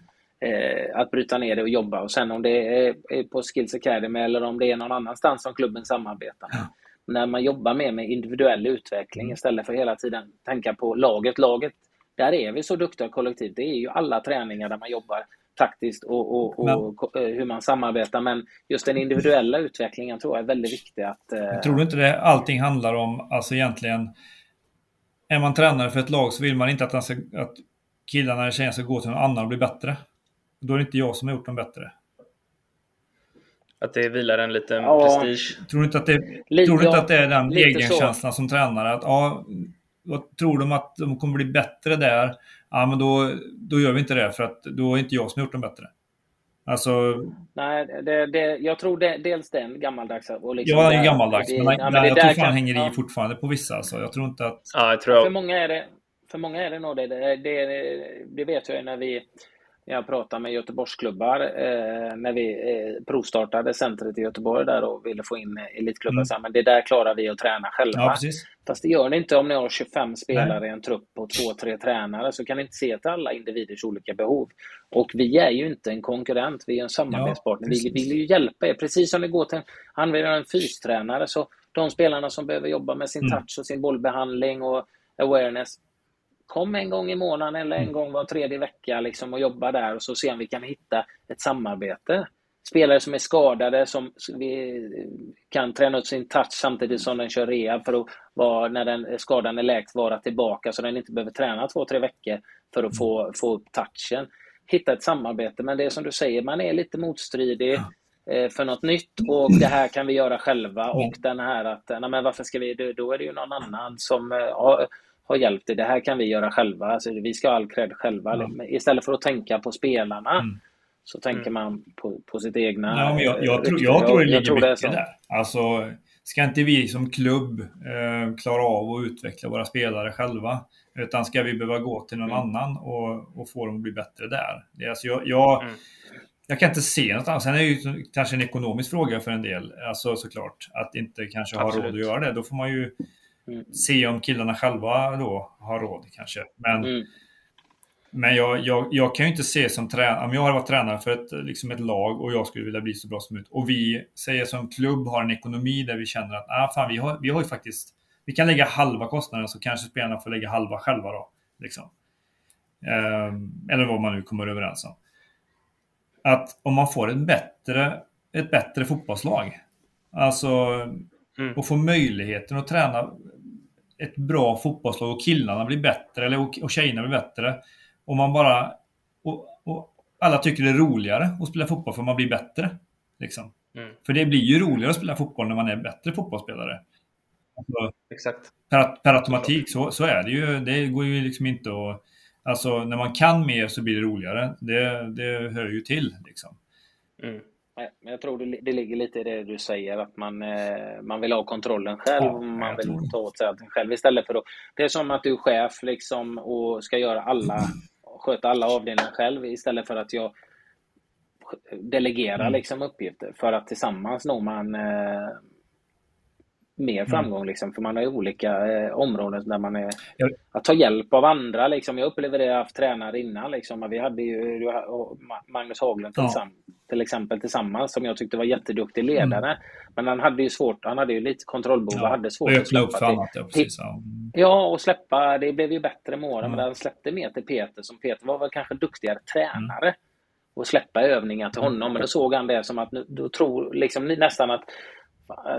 Eh, att bryta ner det och jobba. Och sen om det är på Skills Academy eller om det är någon annanstans som klubben samarbetar. Ja när man jobbar mer med individuell utveckling mm. istället för hela tiden tänka på laget. Laget, där är vi så duktiga kollektivt. Det är ju alla träningar där man jobbar taktiskt och, och, och men, hur man samarbetar. Men just den individuella utvecklingen tror jag är väldigt viktig. Att, eh... Tror du inte det allting handlar om, alltså egentligen, är man tränare för ett lag så vill man inte att, ska, att killarna eller tjejerna ska gå till någon annan och bli bättre. Då är det inte jag som har gjort dem bättre. Att det vilar en liten ja, prestige. Tror du inte att det, lite, tror du inte att det är den egenkänslan som tränare? Att, ja, vad tror de att de kommer bli bättre där? Ja, men då, då gör vi inte det för att då är inte jag som har gjort dem bättre. Alltså... Nej, det, det, jag tror det, dels den gammaldags. Och liksom ja, det är gammaldags. Det, men, ja, men jag tror fan kan, hänger ja. i fortfarande på vissa. Alltså. Jag tror inte att... Ja, jag tror jag... För många är det, för många är det nog det. Det, det, det vet jag när vi jag pratade med Göteborgsklubbar eh, när vi eh, provstartade centret i Göteborg där och ville få in elitklubbar. Mm. Så, men det där klarar vi att träna själva. Ja, Fast det gör ni inte om ni har 25 spelare Nej. i en trupp och två, tre tränare. Så kan ni inte se till alla individers olika behov. Och vi är ju inte en konkurrent, vi är en samarbetspartner. Ja, vi vill ju hjälpa er. Precis som ni går till använder en fystränare så de spelarna som behöver jobba med sin mm. touch och sin bollbehandling och awareness kom en gång i månaden eller en mm. gång var tredje vecka liksom och jobba där och så se om vi kan hitta ett samarbete. Spelare som är skadade som vi kan träna ut sin touch samtidigt som den kör rehab för att vara, när den skadan är läkt vara tillbaka så den inte behöver träna två, tre veckor för att få, få upp touchen. Hitta ett samarbete, men det är som du säger, man är lite motstridig eh, för något nytt och det här kan vi göra själva och den här att, nej men varför ska vi, då är det ju någon annan som ja, har hjälpt dig. Det här kan vi göra själva. Alltså, vi ska ha all cred själva. Mm. Istället för att tänka på spelarna mm. så tänker mm. man på, på sitt egna... Ja, men jag, jag, tror, jag tror det ligger jag tror mycket det där. Alltså, ska inte vi som klubb eh, klara av att utveckla våra spelare själva? Utan ska vi behöva gå till någon mm. annan och, och få dem att bli bättre där? Det, alltså, jag, jag, mm. jag kan inte se något annat. Sen är det ju kanske en ekonomisk fråga för en del, alltså såklart. Att inte kanske ha råd att göra det. Då får man ju Mm. Se om killarna själva då har råd kanske. Men, mm. men jag, jag, jag, kan ju inte se som tränare, om jag har varit tränare för ett, liksom ett lag och jag skulle vilja bli så bra som möjligt och vi säger som klubb har en ekonomi där vi känner att ah, fan, vi, har, vi har ju faktiskt, vi kan lägga halva kostnaden så kanske spelarna får lägga halva själva då. Liksom. Um, eller vad man nu kommer överens om. Att om man får ett bättre, ett bättre fotbollslag, alltså mm. och får möjligheten att träna ett bra fotbollslag och killarna blir bättre eller, och tjejerna blir bättre. Och man bara... Och, och alla tycker det är roligare att spela fotboll för man blir bättre. Liksom. Mm. För det blir ju roligare att spela fotboll när man är bättre fotbollsspelare. Alltså, Exakt. Per, per automatik så, så är det ju. Det går ju liksom inte att... Alltså när man kan mer så blir det roligare. Det, det hör ju till liksom. Mm. Men jag tror det, det ligger lite i det du säger, att man, eh, man vill ha kontrollen själv. Ja, man vill ta åt sig allting själv istället för att... Det är som att du är chef liksom och ska göra alla, sköta alla avdelningar själv istället för att jag delegerar mm. liksom uppgifter. För att tillsammans når man eh, mer mm. framgång. Liksom, för man har ju olika eh, områden där man är... Att ta hjälp av andra. Liksom. Jag upplever det, jag har haft tränare innan. Liksom. Vi hade ju Magnus Haglund till, ja. till, exempel tillsammans som jag tyckte var jätteduktig ledare. Mm. Men han hade ju svårt, han hade ju lite kontrollbehov ja. hade svårt att släppa. För annat, ja, precis, ja. ja, och släppa. Det blev ju bättre med åren. Mm. Men han släppte mer till Peter. Som Peter var väl kanske duktigare tränare. Mm. Och släppa övningar till honom. Men då såg han det som att, nu, då tror liksom nästan att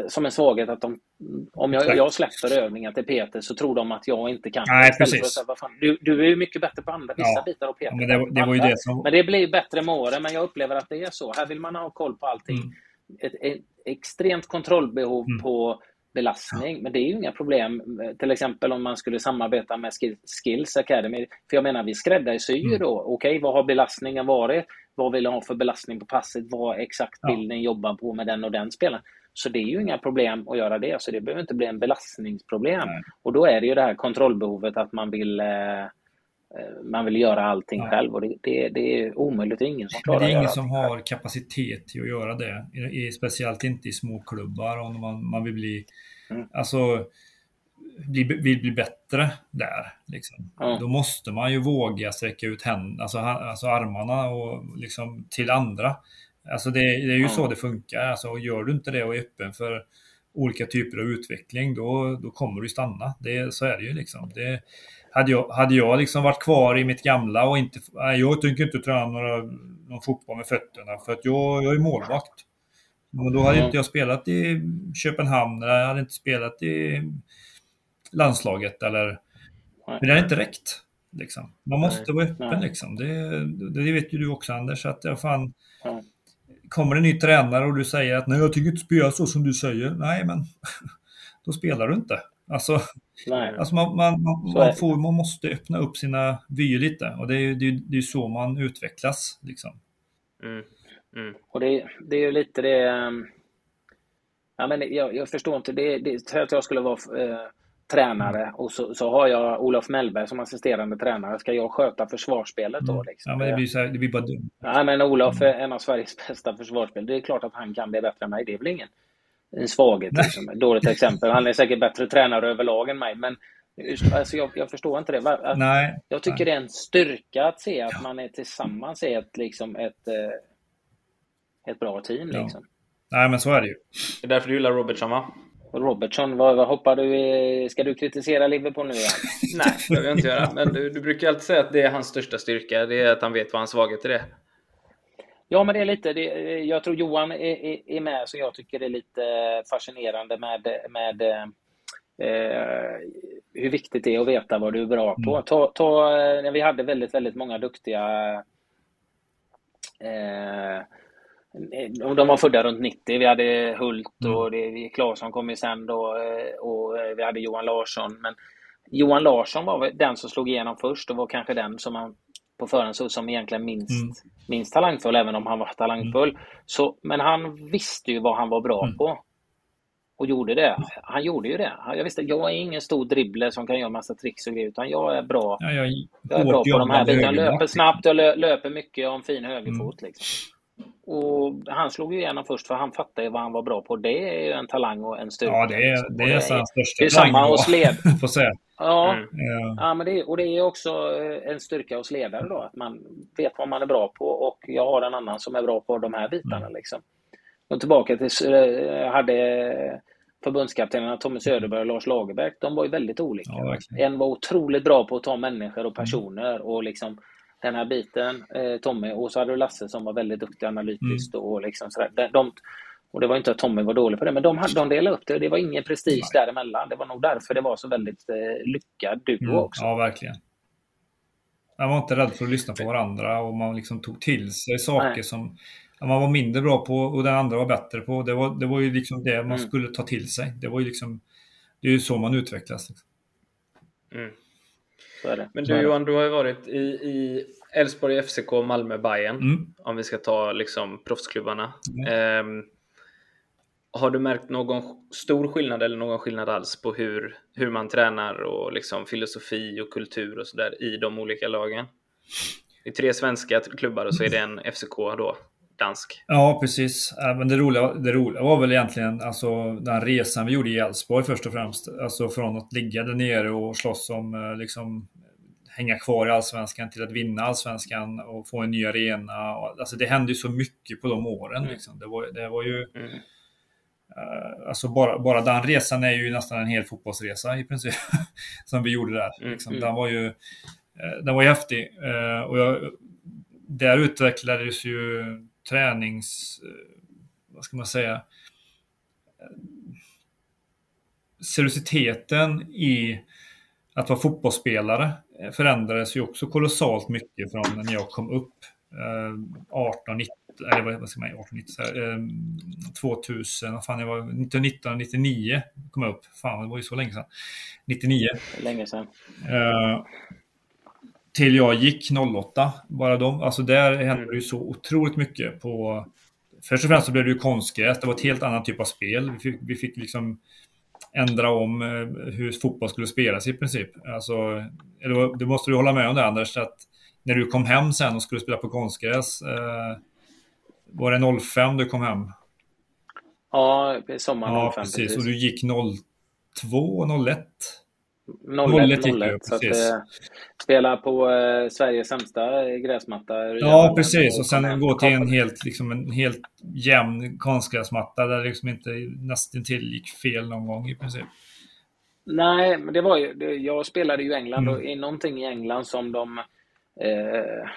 som en svaghet att de, om jag, jag släpper övningar till Peter så tror de att jag inte kan. Nej, precis. Säga, fan, du, du är ju mycket bättre på andra, vissa ja, bitar av Peter. Men det, det var ju det som... Men det blir bättre med åren, men jag upplever att det är så. Här vill man ha koll på allting. Mm. ett, ett extremt kontrollbehov mm. på belastning. Ja. Men det är ju inga problem, till exempel om man skulle samarbeta med Skills Academy. För jag menar, vi skräddarsyr mm. då. Okej, okay, vad har belastningen varit? Vad vill jag ha för belastning på passet? Vad exakt vill ja. jobba på med den och den spelaren? Så det är ju inga problem att göra det. Så det behöver inte bli en belastningsproblem. Nej. Och då är det ju det här kontrollbehovet att man vill eh, Eh, man vill göra allting ja. själv och det, det, det, är omöjligt. Det är ingen som klarar det. är ingen som har kapacitet till att göra det. I, speciellt inte i småklubbar om man, man vill bli, mm. alltså, bli, vill bli bättre där. Liksom. Mm. Då måste man ju våga sträcka ut händerna, alltså, alltså armarna och liksom till andra. Alltså det, det är ju mm. så det funkar. Alltså, gör du inte det och är öppen för olika typer av utveckling, då, då kommer du stanna. Det, så är det ju liksom. Det, hade jag, hade jag liksom varit kvar i mitt gamla och inte... Nej, jag tänker inte träna några, någon fotboll med fötterna för att jag, jag är målvakt. Men då hade mm. inte jag spelat i Köpenhamn eller jag hade inte spelat i landslaget eller... Men det hade inte räckt. Liksom. Man måste vara öppen liksom. Det, det vet ju du också Anders. Att jag fan, kommer en ny tränare och du säger att nej jag tycker inte spela så som du säger. Nej men [laughs] då spelar du inte. Alltså, alltså man, man, man, får, man måste öppna upp sina vyer lite och det är ju det, är så man utvecklas. Liksom. Mm. Mm. Och det, det är ju lite det... Um, ja, men jag, jag förstår inte. Det, det, att jag skulle vara eh, tränare och så, så har jag Olof Mellberg som assisterande tränare. Ska jag sköta försvarsspelet då? Mm. Liksom? Ja, men det blir, så här, det blir bara dumt. Ja, men Olof är en av Sveriges [laughs] bästa försvarsspelare. Det är klart att han kan det bättre än mig. Det är väl ingen en svaghet. Liksom. Ett dåligt exempel. Han är säkert bättre tränare överlag än mig. Men alltså, jag, jag förstår inte det. Att, nej, jag tycker nej. det är en styrka att se att man är tillsammans i ett, liksom, ett, eh, ett bra team. Liksom. Nej, men så är det ju. Det är därför du gillar Robertson, va? Robertson, vad, vad hoppar du i? Ska du kritisera Liverpool nu igen? [laughs] Nej, det vill jag inte göra. Men du, du brukar alltid säga att det är hans största styrka. Det är att han vet vad hans svaghet är. Ja, men det är lite, det, jag tror Johan är, är, med, så jag tycker det är lite fascinerande med, med eh, hur viktigt det är att veta vad du är bra på. Mm. Ta, ta, när vi hade väldigt, väldigt många duktiga eh, de var födda runt 90. Vi hade Hult och mm. det, Claesson kom ju sen då eh, och vi hade Johan Larsson. Men Johan Larsson var den som slog igenom först och var kanske den som man på förhand såg som egentligen minst, mm. minst talangfull, även om han var talangfull. Mm. Så, men han visste ju vad han var bra mm. på. Och gjorde det. Han gjorde ju det. Jag visste, jag är ingen stor dribbler som kan göra massa tricks och grejer, utan jag är bra, ja, jag, jag är bra på de här bitarna. Jag löper snabbt, jag löper mycket och en fin högerfot. Mm. Liksom. Och han slog ju igenom först för han fattade vad han var bra på. Det är ju en talang och en styrka. Ja, det är, liksom. det är, det är hans största Det är samma hos led. [laughs] får säga. Ja, mm. ja men det, och det är också eh, en styrka hos ledare då, att man vet vad man är bra på och jag har en annan som är bra på de här bitarna. Mm. Liksom. Och tillbaka till, eh, hade förbundskaptenerna Tommy Söderberg och Lars Lagerbäck, de var ju väldigt olika. Ja, en var otroligt bra på att ta människor och personer mm. och liksom den här biten, eh, Tommy, och så hade du Lasse som var väldigt duktig analytiskt mm. och liksom sådär. De, de, och det var inte att Tommy var dålig på det, men de, de delade upp det. Det var ingen prestige Nej. däremellan. Det var nog därför det var så väldigt eh, lyckad duo mm. också. Ja, verkligen. Man var inte rädd för att lyssna på varandra och man liksom tog till sig saker Nej. som man var mindre bra på och den andra var bättre på. Det var, det var ju liksom det man mm. skulle ta till sig. Det var ju liksom, det är ju så man utvecklas. Liksom. Mm. Men du Johan, du har ju varit i, i Elfsborg, FCK, Malmö, Bayern mm. Om vi ska ta liksom proffsklubbarna. Mm. Um, har du märkt någon stor skillnad eller någon skillnad alls på hur, hur man tränar och liksom filosofi och kultur och sådär i de olika lagen? Det är tre svenska klubbar och så är det en FCK då, dansk. Ja, precis. Men det roliga, det roliga var väl egentligen alltså, den resan vi gjorde i Elfsborg först och främst. Alltså från att ligga där nere och slåss om eh, liksom, hänga kvar i allsvenskan till att vinna allsvenskan och få en ny arena. Alltså det hände ju så mycket på de åren. Mm. Liksom. Det, var, det var ju... Mm. Uh, alltså bara, bara den resan är ju nästan en hel fotbollsresa i princip. [laughs] som vi gjorde där. Mm, liksom. Mm. Den var ju uh, den var ju häftig. Uh, och jag, där utvecklades ju tränings... vad ska man säga? seriositeten i att vara fotbollsspelare förändrades ju också kolossalt mycket från när jag kom upp. 18, 19 eller vad ska man 18, 90, så här, eh, 2000, vad fan jag var, 1999 kom jag upp. Fan, det var ju så länge sedan. 99. Länge sedan. Till jag gick 08, bara de. Alltså där hände det ju så otroligt mycket på... Först och främst så blev det ju konstgräs, det var ett helt annat typ av spel. Vi fick, vi fick liksom ändra om eh, hur fotboll skulle spelas i princip. Alltså, eller, det måste du hålla med om det Anders, att när du kom hem sen och skulle spela på konstgräs, eh, var det 05 du kom hem? Ja, sommaren ja, 05. Precis. precis. Och du gick 02, 01? 01, 01, så att, eh, spela på eh, Sveriges sämsta gräsmatta. Ja, precis. Och sen gå till en helt, liksom, en helt jämn konstgräsmatta där det liksom inte nästan till gick fel någon gång i princip. Nej, men det var ju, det, jag spelade ju i England mm. och i någonting i England som de eh,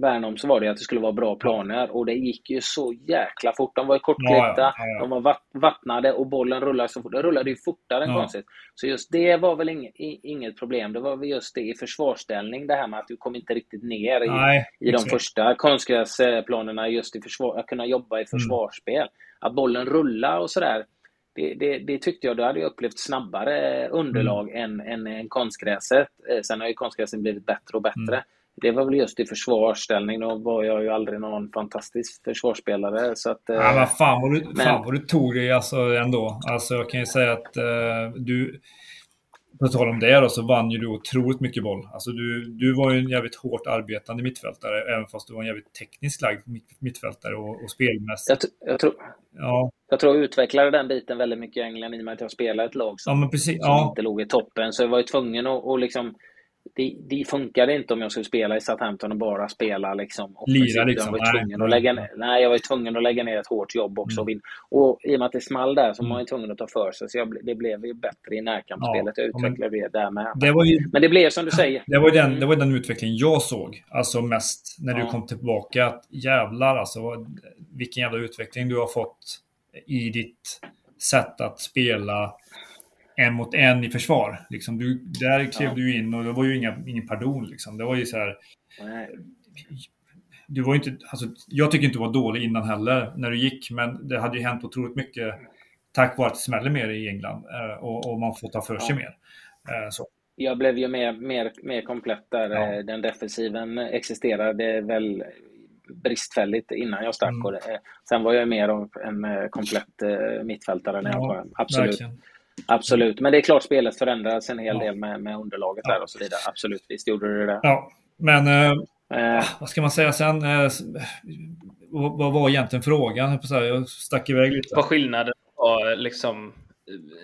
värnade om så var det att det skulle vara bra planer och det gick ju så jäkla fort. De var kortklippta, ja, ja, ja, de var vattnade och bollen rullade så fort. Den rullade ju fortare än konstigt. Så just det var väl inget, inget problem. Det var väl just det i försvarsställning, det här med att du kom inte riktigt ner i, Nej, i de första konstgräsplanerna just i försvar, att kunna jobba i mm. försvarsspel. Mm. Att bollen rullar och sådär. Det, det, det, tyckte jag, då hade jag upplevt snabbare underlag mm. än, än, än konstgräset. Eh, sen har ju konstgräset blivit bättre och bättre. Mm. Det var väl just i försvarsställning. Då var jag ju aldrig någon fantastisk försvarsspelare. Så att, ja, men fan vad du, men... fan vad du tog dig alltså ändå. Alltså jag kan ju säga att uh, du på tal om det då, så vann ju du otroligt mycket boll. Alltså du, du var ju en jävligt hårt arbetande mittfältare, även fast du var en jävligt tekniskt lagd mittfältare och, och spelmässigt. Jag, jag, tror, ja. jag tror jag utvecklade den biten väldigt mycket i England i och med att jag spelade ett lag som, ja, precis, som ja. inte låg i toppen. Så jag var ju tvungen att och liksom det, det funkade inte om jag skulle spela i Southampton och bara spela liksom Lira liksom. Jag var tvungen nej, att lägga ner, nej, jag var tvungen att lägga ner ett hårt jobb också. Mm. Och i och med att det small där så var man mm. tvungen att ta för sig. Så jag, det blev ju bättre i närkampsspelet. Ja, jag utvecklade det där med. Det var ju, men det blev som du säger. Det var den, mm. det var den utveckling jag såg. Alltså mest när du kom tillbaka. Att jävlar alltså. Vilken jävla utveckling du har fått i ditt sätt att spela en mot en i försvar. Liksom, du, där klev ja. du in och det var ju inga, ingen pardon. Liksom. Det var ju så här... Du var inte, alltså, jag tycker inte du var dålig innan heller när du gick, men det hade ju hänt otroligt mycket tack vare att det smäller mer i England eh, och, och, man får ta för sig ja. mer. Eh, så. Jag blev ju mer, mer, mer komplett där. Ja. Eh, den defensiven existerade väl bristfälligt innan jag stack. Mm. Och det, sen var jag mer av en komplett mittfältare när jag kom. Absolut. Verkligen. Absolut, men det är klart spelet förändrades en hel ja. del med, med underlaget ja. där och så vidare. Absolut, visst gjorde det det. Ja, men eh, eh. vad ska man säga sen? Eh, vad var egentligen frågan? Jag stack iväg lite. Vad skillnaden var liksom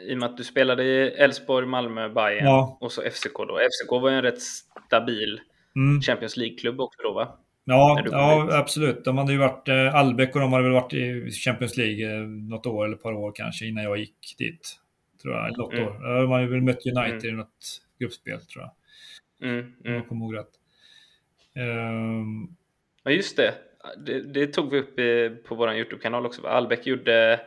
i och med att du spelade i Elfsborg, Malmö, Bayern ja. och så FCK då. FCK var ju en rätt stabil mm. Champions League-klubb också då va? Ja, ja absolut. De hade ju varit, eh, Albeck och de hade väl varit i Champions League eh, något år eller ett par år kanske innan jag gick dit tror jag, något mm. år. Man har väl mött United mm. i något gruppspel, tror jag. Mm. Mm. Jag kommer ihåg rätt. Um... Ja, just det. det. det. tog vi upp i, på vår YouTube-kanal också. Albeck gjorde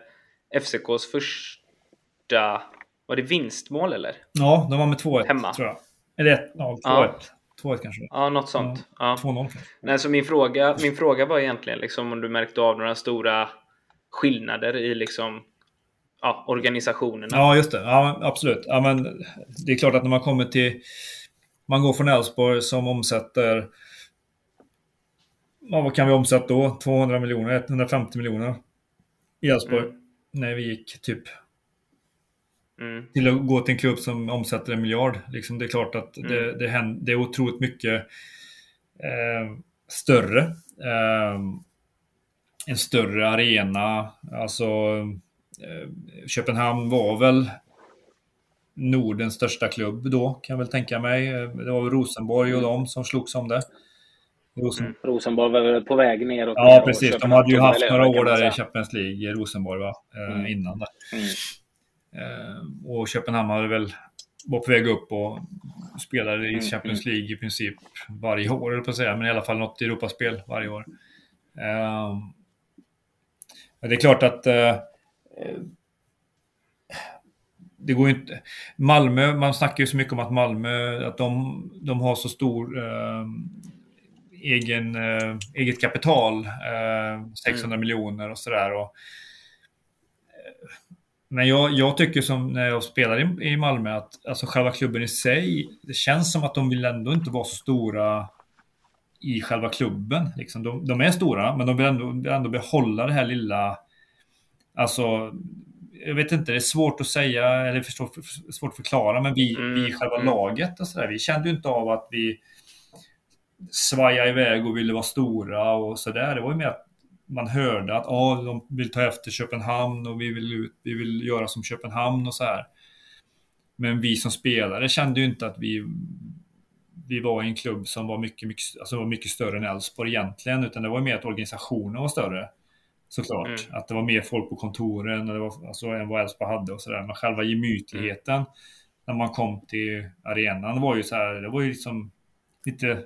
FCKs första... Var det vinstmål eller? Ja, de var med 2-1 Hemma. tror jag. Eller 1-0, 2-1. Ja. 2-1 kanske? Ja, något sånt. Ja. 2-0 Nej, så min fråga, min fråga var egentligen liksom om du märkte av några stora skillnader i liksom ja, organisationerna. Ja, just det. Ja, absolut. Ja, men det är klart att när man kommer till... Man går från Elfsborg som omsätter... Ja, vad kan vi omsätta då? 200 miljoner? 150 miljoner? I Elfsborg. Mm. När vi gick typ... Mm. Till att gå till en klubb som omsätter en miljard. Liksom, det är klart att mm. det, det, händer, det är otroligt mycket eh, större. Eh, en större arena. Alltså Köpenhamn var väl Nordens största klubb då, kan jag väl tänka mig. Eh, det var Rosenborg och mm. de som slogs om det. Rosen... Mm. Rosenborg var på väg neråt. Ja, precis. De hade ju haft några år där i Champions League, Rosenborg, va? Eh, mm. innan där. Mm. Och Köpenhamn hade väl var på väg upp och spelade i mm, Champions mm. League i princip varje år, eller på att säga, men i alla fall något Europaspel varje år. Det är klart att Eh, det går ju inte. Malmö, man snackar ju så mycket om att Malmö, att de, de har så stor eh, egen, eh, eget kapital, 600 mm. miljoner och sådär. Men jag, jag, tycker som när jag spelar i, i Malmö att alltså själva klubben i sig, det känns som att de vill ändå inte vara så stora i själva klubben. Liksom. De, de är stora, men de vill ändå, ändå behålla det här lilla... Alltså, jag vet inte, det är svårt att säga, eller förstå, svårt att förklara, men vi, mm. vi själva mm. laget och sådär, vi kände ju inte av att vi svajade iväg och ville vara stora och sådär. Det var ju mer att man hörde att ah, de vill ta efter Köpenhamn och vi vill, ut, vi vill göra som Köpenhamn och så här. Men vi som spelare kände ju inte att vi, vi var i en klubb som var mycket, mycket, alltså var mycket större än Elfsborg egentligen, utan det var mer att organisationen var större. Såklart. Mm. Att det var mer folk på kontoren och det var, alltså, än vad Elfsborg hade och sådär. Men själva gemytligheten mm. när man kom till arenan var ju så här, det var ju liksom lite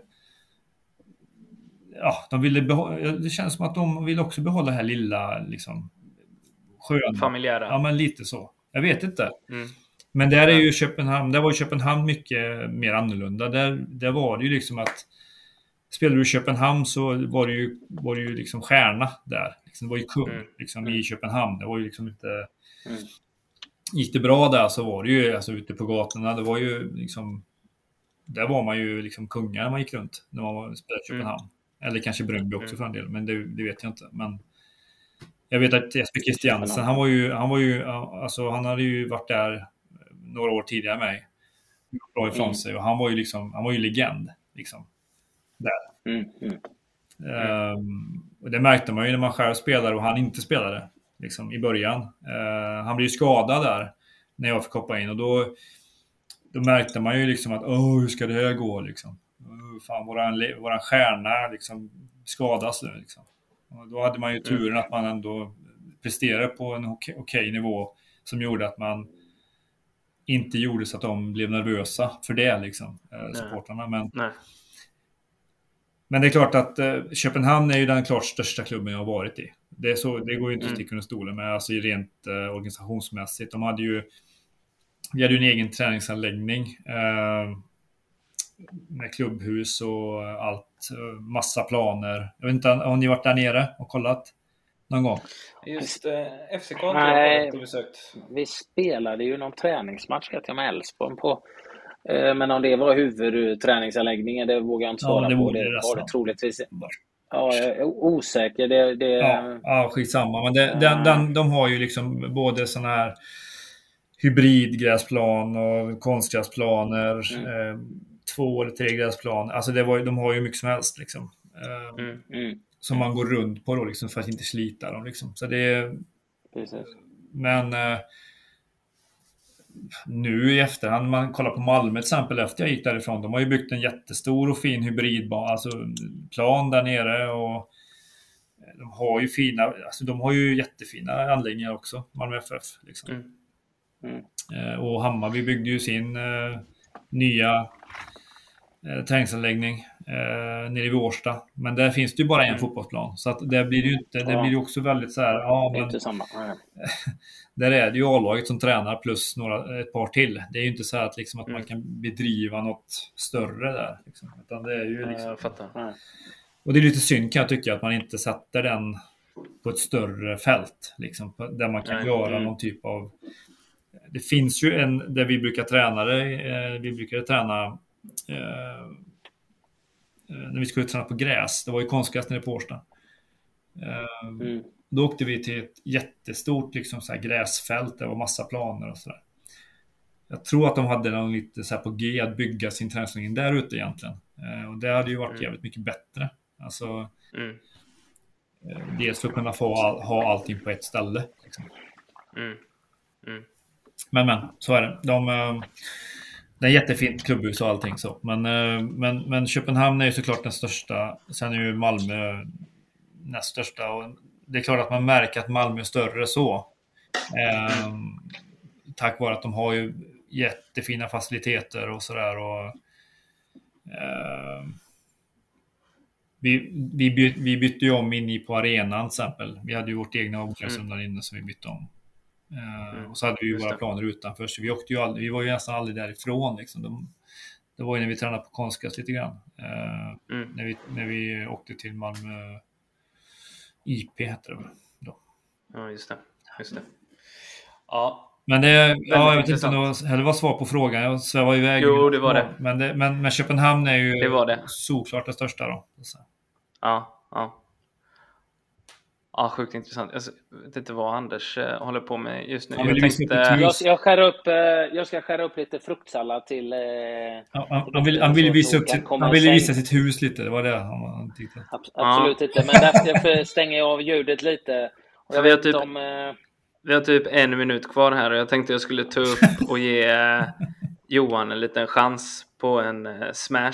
ja, de ville behålla, det känns som att de vill också behålla det här lilla, liksom, sköna. Familjära. Ja, men lite så. Jag vet inte. Mm. Men där är ju Köpenhamn, där var ju Köpenhamn mycket mer annorlunda. Där, där var det ju liksom att Spelade du i Köpenhamn så var det ju, var det ju liksom stjärna där. Liksom, det var ju kung mm. liksom, mm. i Köpenhamn. Det var ju liksom inte... Mm. Gick det bra där så var det ju alltså, ute på gatorna. Det var ju liksom... Där var man ju liksom kungar när man gick runt när man spelade i mm. Köpenhamn. Eller kanske Bröndby också mm. för en del, men det, det, vet jag inte. Men jag vet att Jesper Christiansen, han var ju, han var ju, alltså han hade ju varit där några år tidigare än mig. Bra ifrån mm. sig och han var ju liksom, han var ju legend. Liksom, där. Mm. Mm. Um, och det märkte man ju när man själv spelade och han inte spelade liksom, i början. Uh, han blev ju skadad där när jag fick hoppa in och då, då märkte man ju liksom att Åh, hur ska det här gå liksom fan, våran, våran stjärna liksom skadas nu. Liksom. Och då hade man ju turen mm. att man ändå presterade på en okej, okej nivå som gjorde att man inte gjorde så att de blev nervösa för det, liksom, eh, supportrarna. Men, Nej. Men det är klart att eh, Köpenhamn är ju den klart största klubben jag har varit i. Det, så, det går ju inte att mm. sticka under stolen med, alltså rent eh, organisationsmässigt. De hade ju, vi hade ju en egen träningsanläggning. Eh, med klubbhus och allt. Massa planer. Jag vet inte, har ni varit där nere och kollat? Någon gång? Just eh, FCK har Nej, inte besökt. Vi spelade ju någon träningsmatch vet jag med Elfsborg på. Eh, men om det var huvudträningsanläggningen, det vågar jag inte svara ja, det på. Det var det troligtvis. Ja, jag är osäker. Det, det... Ja, ja, skitsamma. Men det, den, den, de har ju liksom både sådana här hybridgräsplan och konstgräsplaner. Mm. Eh, två eller tre gräsplan. Alltså det var, de har ju mycket som helst liksom. Eh, mm, mm. Som man går runt på då liksom för att inte slita dem liksom. Så det Precis. Men eh, nu i efterhand, man kollar på Malmö till exempel efter jag gick därifrån. De har ju byggt en jättestor och fin hybridbana, alltså plan där nere och de har ju fina, alltså de har ju jättefina anläggningar också, Malmö FF. Liksom. Mm. Mm. Eh, och Hammarby byggde ju sin eh, nya eh, träningsanläggning eh, nere vid Årsta. Men där finns det ju bara en mm. fotbollsplan. Så att där blir det ju inte, ja. det blir ju också väldigt så här, ja men... Samma. [laughs] där är det ju A-laget som tränar plus några, ett par till. Det är ju inte så att, liksom, att mm. man kan bedriva något större där. Liksom. Utan det är ju liksom... Jag fattar. Och det är lite synd kan jag tycka att man inte sätter den på ett större fält. Liksom, där man kan Nej. göra mm. någon typ av... Det finns ju en där vi brukar träna det. Eh, vi brukar träna eh, när vi skulle träna på gräs. Det var ju konstgräs nere på Årsta. Eh, mm. Då åkte vi till ett jättestort liksom, så här, gräsfält. Det var massa planer och sådär. Jag tror att de hade någon lite så här på G att bygga sin träningsanläggning där ute egentligen. och det hade ju varit mm. jävligt mycket bättre. Alltså, mm. Dels för att kunna få all, ha allting på ett ställe. Liksom. Mm. mm. Men men, så är det. De, det är jättefint klubbhus och allting så. Men, eh, men, men Köpenhamn är ju såklart den största. Sen är ju Malmö näst största. Och det är klart att man märker att Malmö är större så. Eh, tack vare att de har ju jättefina faciliteter och sådär. eh, vi, vi, byt, vi bytte ju om in på arenan till exempel. Vi hade ju vårt egna omklädningsrum mm. där inne som vi bytte om. Mm. Och så hade vi ju våra planer utanför, så vi åkte ju aldrig, vi var ju nästan aldrig därifrån. Liksom. De, Det var ju när vi tränade på konstgräs lite grann. Eh, Mm. när, vi, när vi åkte till Malmö IP hette det väl då. Ja, just det. Just det. Ja, Men det, ja, jag vet inte om det var, eller var svar på frågan. Jag svävar iväg. Jo, det var det. Men, det, men, men Köpenhamn är ju Det var det. såklart det största då. Ja, ja. Ja, sjukt intressant. Jag vet inte vad Anders eh, håller på med just nu. Han Jag vill tänkte... Jag, jag, skär upp, eh, jag ska skära upp lite fruktsallad till... Eh, Ja, han, han, vill, han ville visa, upp sitt, han säng. visa sitt hus lite. Det var det han, han tyckte. ab- absolut inte, men därför stänger jag av ljudet lite. Och jag Vi har typ- om... Vi har typ en minut kvar här och jag tänkte jag skulle ta upp [laughs] och ge Johan en liten chans på en smash.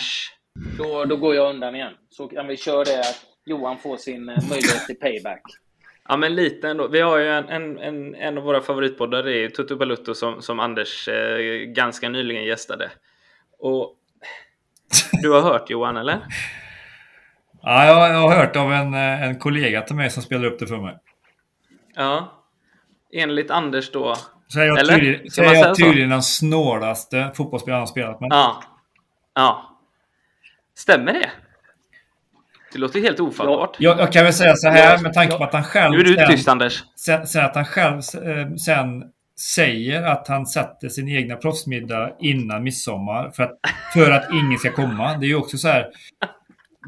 då, då går jag undan igen. Så kan vi köra det Johan får sin eh, möjlighet till payback. [laughs] Ja, men lite ändå. Vi har ju en, en, en, en av våra favoritpoddar, det är Tutu Balutto som, som Anders eh, ganska nyligen gästade. Och du har hört Johan, eller? [laughs] Ja, jag, jag har hört av en, eh, en kollega till mig som spelar upp det för mig. Ja. Enligt Anders då. Så är jag, Eller? tydligen, så är jag tydligen den snålaste fotbollsspelaren han spelat med. Ja. Ja. Stämmer det? Det låter helt ofattbart. Jag, jag kan väl säga så här med tanke på att han själv Nu är du sen, tyst, Anders. sen, sen att han själv eh, sen säger att han sätter sin egna proffsmiddag innan midsommar för att, för att ingen ska komma. Det är ju också så här.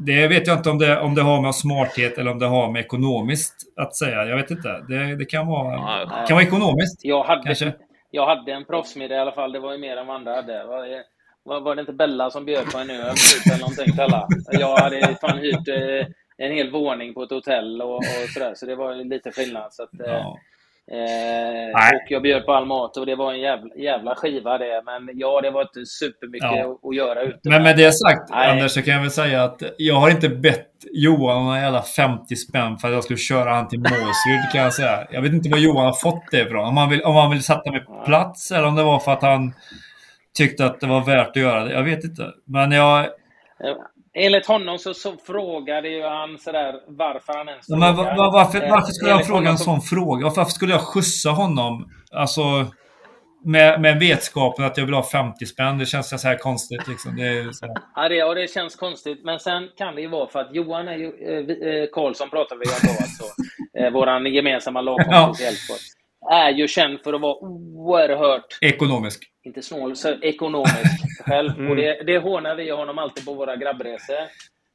Det vet jag inte om det, om det har med smarthet eller om det har med ekonomiskt att säga. Jag vet inte. Det, det kan, vara, Ja, kan vara ekonomiskt. Jag hade, Kanske. jag hade en proffsmiddag i alla fall. Det var ju mer än vad andra hade. Var, det- var, det inte Bella som bjöd på en öl typ, eller någonting till alla? Jag hade fan hyrt eh, en hel våning på ett hotell och, och sådär. Så det var lite skillnad. Så att, eh, Ja. Eh, och jag bjöd på all mat och det var en jävla, jävla skiva det. Men ja, det var inte supermycket Ja. att, att göra ute. Men med det sagt, Nej. Anders, så kan jag väl säga att jag har inte bett Johan några jävla 50 spänn för att jag skulle köra han till Måsryd, kan jag säga. Jag vet inte var Johan har fått det ifrån. Om han vill, om han vill sätta mig på plats eller om det var för att han tyckte att det var värt att göra det. Jag vet inte. Men jag... Enligt honom så, så frågade ju han sådär varför han ens Men, var, var, varför, Eh, varför skulle jag fråga en så- sån fråga? Varför skulle jag skjutsa honom? Alltså... Med, med vetskapen att jag vill ha 50 spänn. Det känns så här konstigt liksom. Det är så här. Ja, det, och det känns konstigt. Men sen kan det ju vara för att Johan är ju... Eh, vi- eh, Karlsson pratar vi om då alltså. Eh, våran gemensamma lagkompis i Elfsborg. Är ju känd för att vara oerhört, Ekonomisk. inte snål, så ekonomisk själv. [laughs] Mm. Och det, det hånar vi honom alltid på våra grabbresor.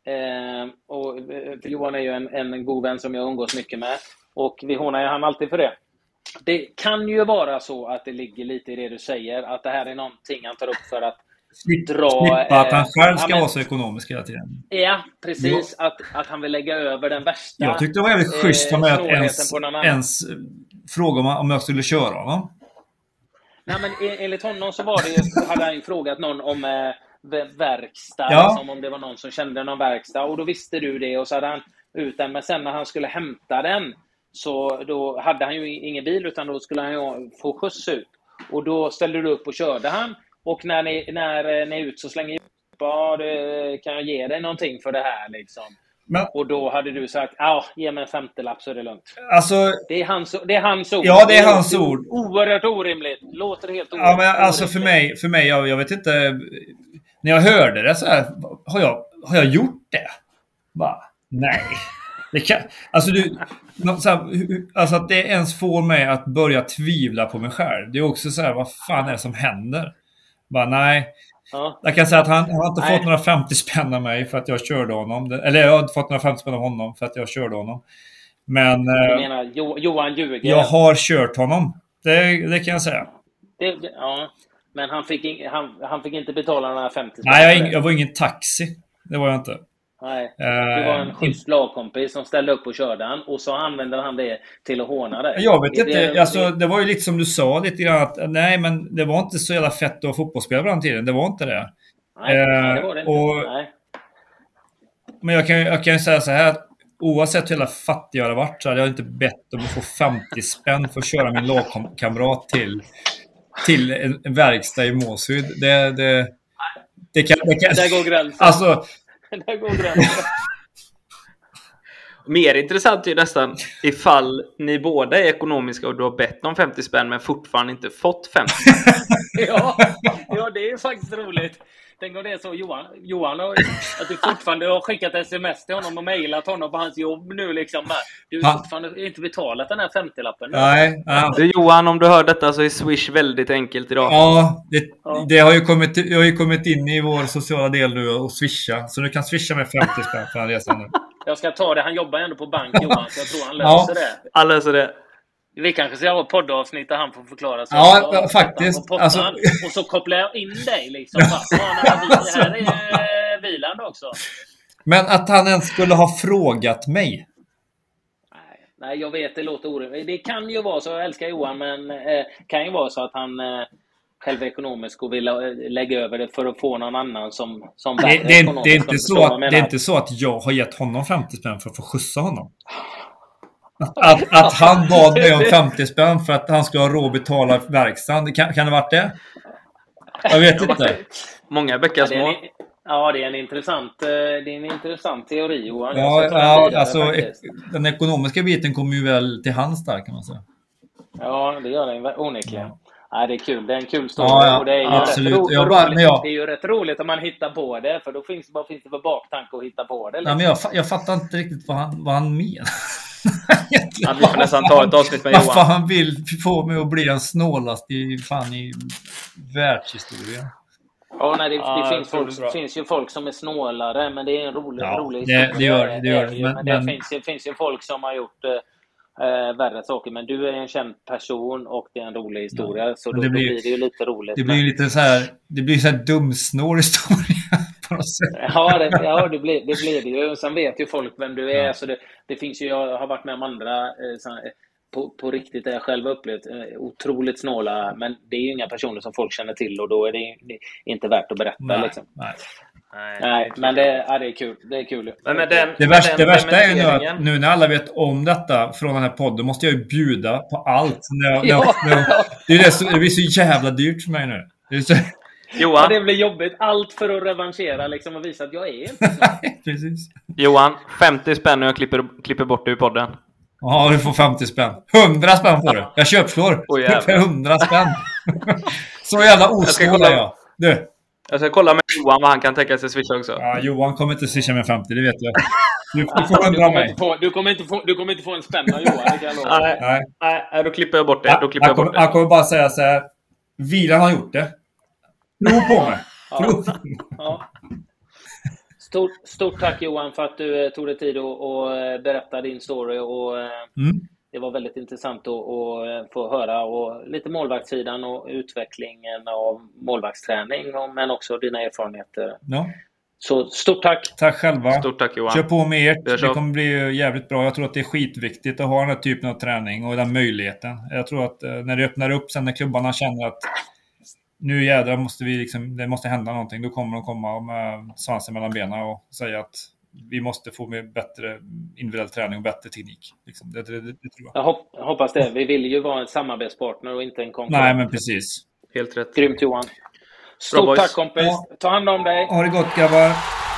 Eh, och, eh, Johan är ju en, en god vän som jag umgås mycket med. Och vi hånar ju han alltid för det. Det kan ju vara så att det ligger lite i det du säger, att det här är någonting han tar upp för att Slippa Dra, att han eh, själv ja, ska men- vara så ekonomisk hela tiden. Ja, precis. Att, att han vill lägga över den värsta... Jag tyckte det var jävligt schysst av mig att ens, ens eh, fråga om, om jag skulle köra honom. Nej, men en- enligt honom så var det ju, hade han ju frågat någon om eh, ver- verkstad, Ja. som om det var någon som kände någon verkstad. Och då visste du det och så hade han ut den. Men sen när han skulle hämta den så då hade han ju ingen bil utan då skulle han ju få skjuts ut. Och då ställde du upp och körde han. Och när ni, när eh, ni är ut så slänger ja, det, kan jag ge dig någonting för det här liksom? Men Och då hade du sagt, ja, ge mig en femtelapp så är det lugnt. alltså, Det är hans, det är hans ord. Ja, det är hans ord. Oerhört orimligt. Låter helt ja, men orimligt. alltså för mig, för mig jag, jag vet inte. När jag hörde det så här, har jag, har jag gjort det? Bara, nej. Det kan, alltså, du, här, alltså att det ens får mig att börja tvivla på mig själv. Det är också så här, vad fan är det som händer? Bara, nej. Ja. Jag kan säga att han, han har inte Nej. fått några 50 spänn av mig för att jag körde honom. Eller jag har inte fått några 50 spänn av honom för att jag körde honom. Men Jag eh, menar, jo, Johan ljuger. jag har kört honom. Det, det kan jag säga. det, det- ja. Men han fick, in, han, han fick inte betala några 50 Nej, jag, jag var ingen taxi. Det var jag inte. Nej. Eh, Det var en schysst lagkompis som ställde upp och körde han. Och så använde han det till att håna dig. Jag vet inte. det- alltså, det- var ju lite som du sa lite grann att nej, men det var inte så jävla fett att vara fotbollsspelare på den tiden. Det var inte det. Nej, nej, det eh, var det inte. och- Nej. Men jag kan, jag kan ju säga så här. att Oavsett hur jävla fattig jag hade varit så hade jag inte bett om att få 50 spänn för att köra min lagkamrat till, till en, verkstad i Måsryd. Det, det, det kan... Det kan Där går gränsen. alltså, Där går gränsen. Mer intressant är ju nästan ifall ni båda är ekonomiska och du har bett om 50 spänn men fortfarande inte fått 50 spänn. [laughs] ja, ja, det är faktiskt roligt. Tänk om det är så Johan, Johan har, att du fortfarande har skickat sms till honom och mejlat honom på hans jobb nu liksom. Du har fortfarande inte betalat den här 50-lappen. Nej. Ja. Du, Johan, om du hör detta så är Swish väldigt enkelt idag. Ja, det, ja. det har, ju kommit, jag har ju kommit in i vår sociala del nu och swisha. Så du kan swisha med 50 spänn för den resan nu. Jag ska ta det. Han jobbar ändå på bank, Johan, så jag tror han löser ja. det. Han löser det. Vi kanske ska ha ett poddavsnitt där han får förklara sig. Ja, och, faktiskt. Och, alltså... och så kopplar jag in dig liksom. det här är ju eh, också. Men att han ens skulle ha frågat mig. Nej, nej jag vet, det låter orimligt. Det kan ju vara så, jag älskar Johan, men eh, kan ju vara så att han eh, själv ekonomisk och vill eh, lägga över det för att få någon annan som, som det, det, är, det, är inte så att, det är inte så att jag har gett honom 50 spänn för att få skjutsa honom. Att, att han bad mig om [laughs] 50 spänn för att han skulle ha råd att betala verkstaden. Kan, kan det varit det? Jag vet inte. Många bäckar små. Ja, det är en intressant, eh, det är en intressant teori Johan. Ja, ja alltså faktiskt. den ekonomiska biten kommer ju väl till hans där kan man säga. Ja, det gör den onekligen. Ja. Ja, det är kul. Det är en kul story. Ja, ja, och det, är ju absolut. Rätt ro, bara, roligt. Jag... det är ju rätt roligt om man hittar på det. För då finns, vad finns det för baktanke att hitta på det? Liksom. Ja, men jag, jag fattar inte riktigt vad han, vad han menar. Ja, vi får nästan ta ett avsnitt med Johan. Han vill få mig att bli den snålaste i, fan, i världshistorien. Ja, nej, det, det finns, folk, finns ju folk som är snålare, men det är en rolig, ja, rolig det, det gör det. Gör, det men, men, det Finns, det finns ju folk som har gjort äh, värre saker. Men du är en känd person och det är en rolig historia. Ja, så då, det blir, då blir det ju lite roligt. Det blir ju lite så här, det blir så här dumsnår historia på något sätt. Ja, det, ja det, blir, det blir det ju. Sen vet ju folk vem du är. Ja. Så det, det finns ju, jag har varit med om andra eh, på, på riktigt, det jag själv upplevt, eh, otroligt snåla. Men det är ju inga personer som folk känner till och då är det, det inte värt att berätta. Nej, liksom. nej. Nej, nej men det, ja, det är kul. Det är kul. Men den, det värsta, den det värsta är ju nu att nu när alla vet om detta från den här podden måste jag ju bjuda på allt. När jag, ja. när jag, det, är det, blir så jävla dyrt för mig nu. Det så... Johan. Ja, det blir jobbigt. Allt för att revanschera liksom, och visa att jag är inte [laughs] Precis. Johan, 50 spänn och jag klipper, klipper bort dig ur podden. Ja, du får 50 spänn. 100 spänn får du. Jag köpslår. Oh, för 100 spänn. [laughs] så jävla osnål är jag. Du. Jag ska kolla med Johan vad han kan tänka sig swisha också. Ja, Johan kommer inte swisha med 50, det vet jag. Du, du får 100 av mig. du, kommer inte få, du kommer inte få en spänn av Johan, det kan jag lova. Nej, nej. nej, då klipper jag bort det. Då klipper jag, jag, kommer, jag kommer bara säga så här. Vilan har gjort det. Tro på mig. Tro. Ja. Stort, stort tack Johan för att du eh, tog dig tid att eh, berätta din story. Och, eh, mm. Det var väldigt intressant att, att få höra och lite målvaktssidan och utvecklingen av målvaktsträning men också dina erfarenheter. Ja. Så stort tack! Tack själva! Stort tack Johan! Kör på med ert! Det kommer bli jävligt bra. Jag tror att det är skitviktigt att ha den här typen av träning och den möjligheten. Jag tror att när det öppnar upp sen när klubbarna känner att nu jädrar måste vi liksom, det måste hända någonting. Då kommer de komma med svansen mellan benen och säga att vi måste få med bättre individuell träning och bättre teknik. Liksom. Det, det, det, det, tror jag. jag hoppas det. Vi vill ju vara en samarbetspartner och inte en konkurrent. Nej, men precis. Helt rätt. Grymt Johan. Stort tack kompis. Ja. Ta hand om dig. Ha det gott grabbar.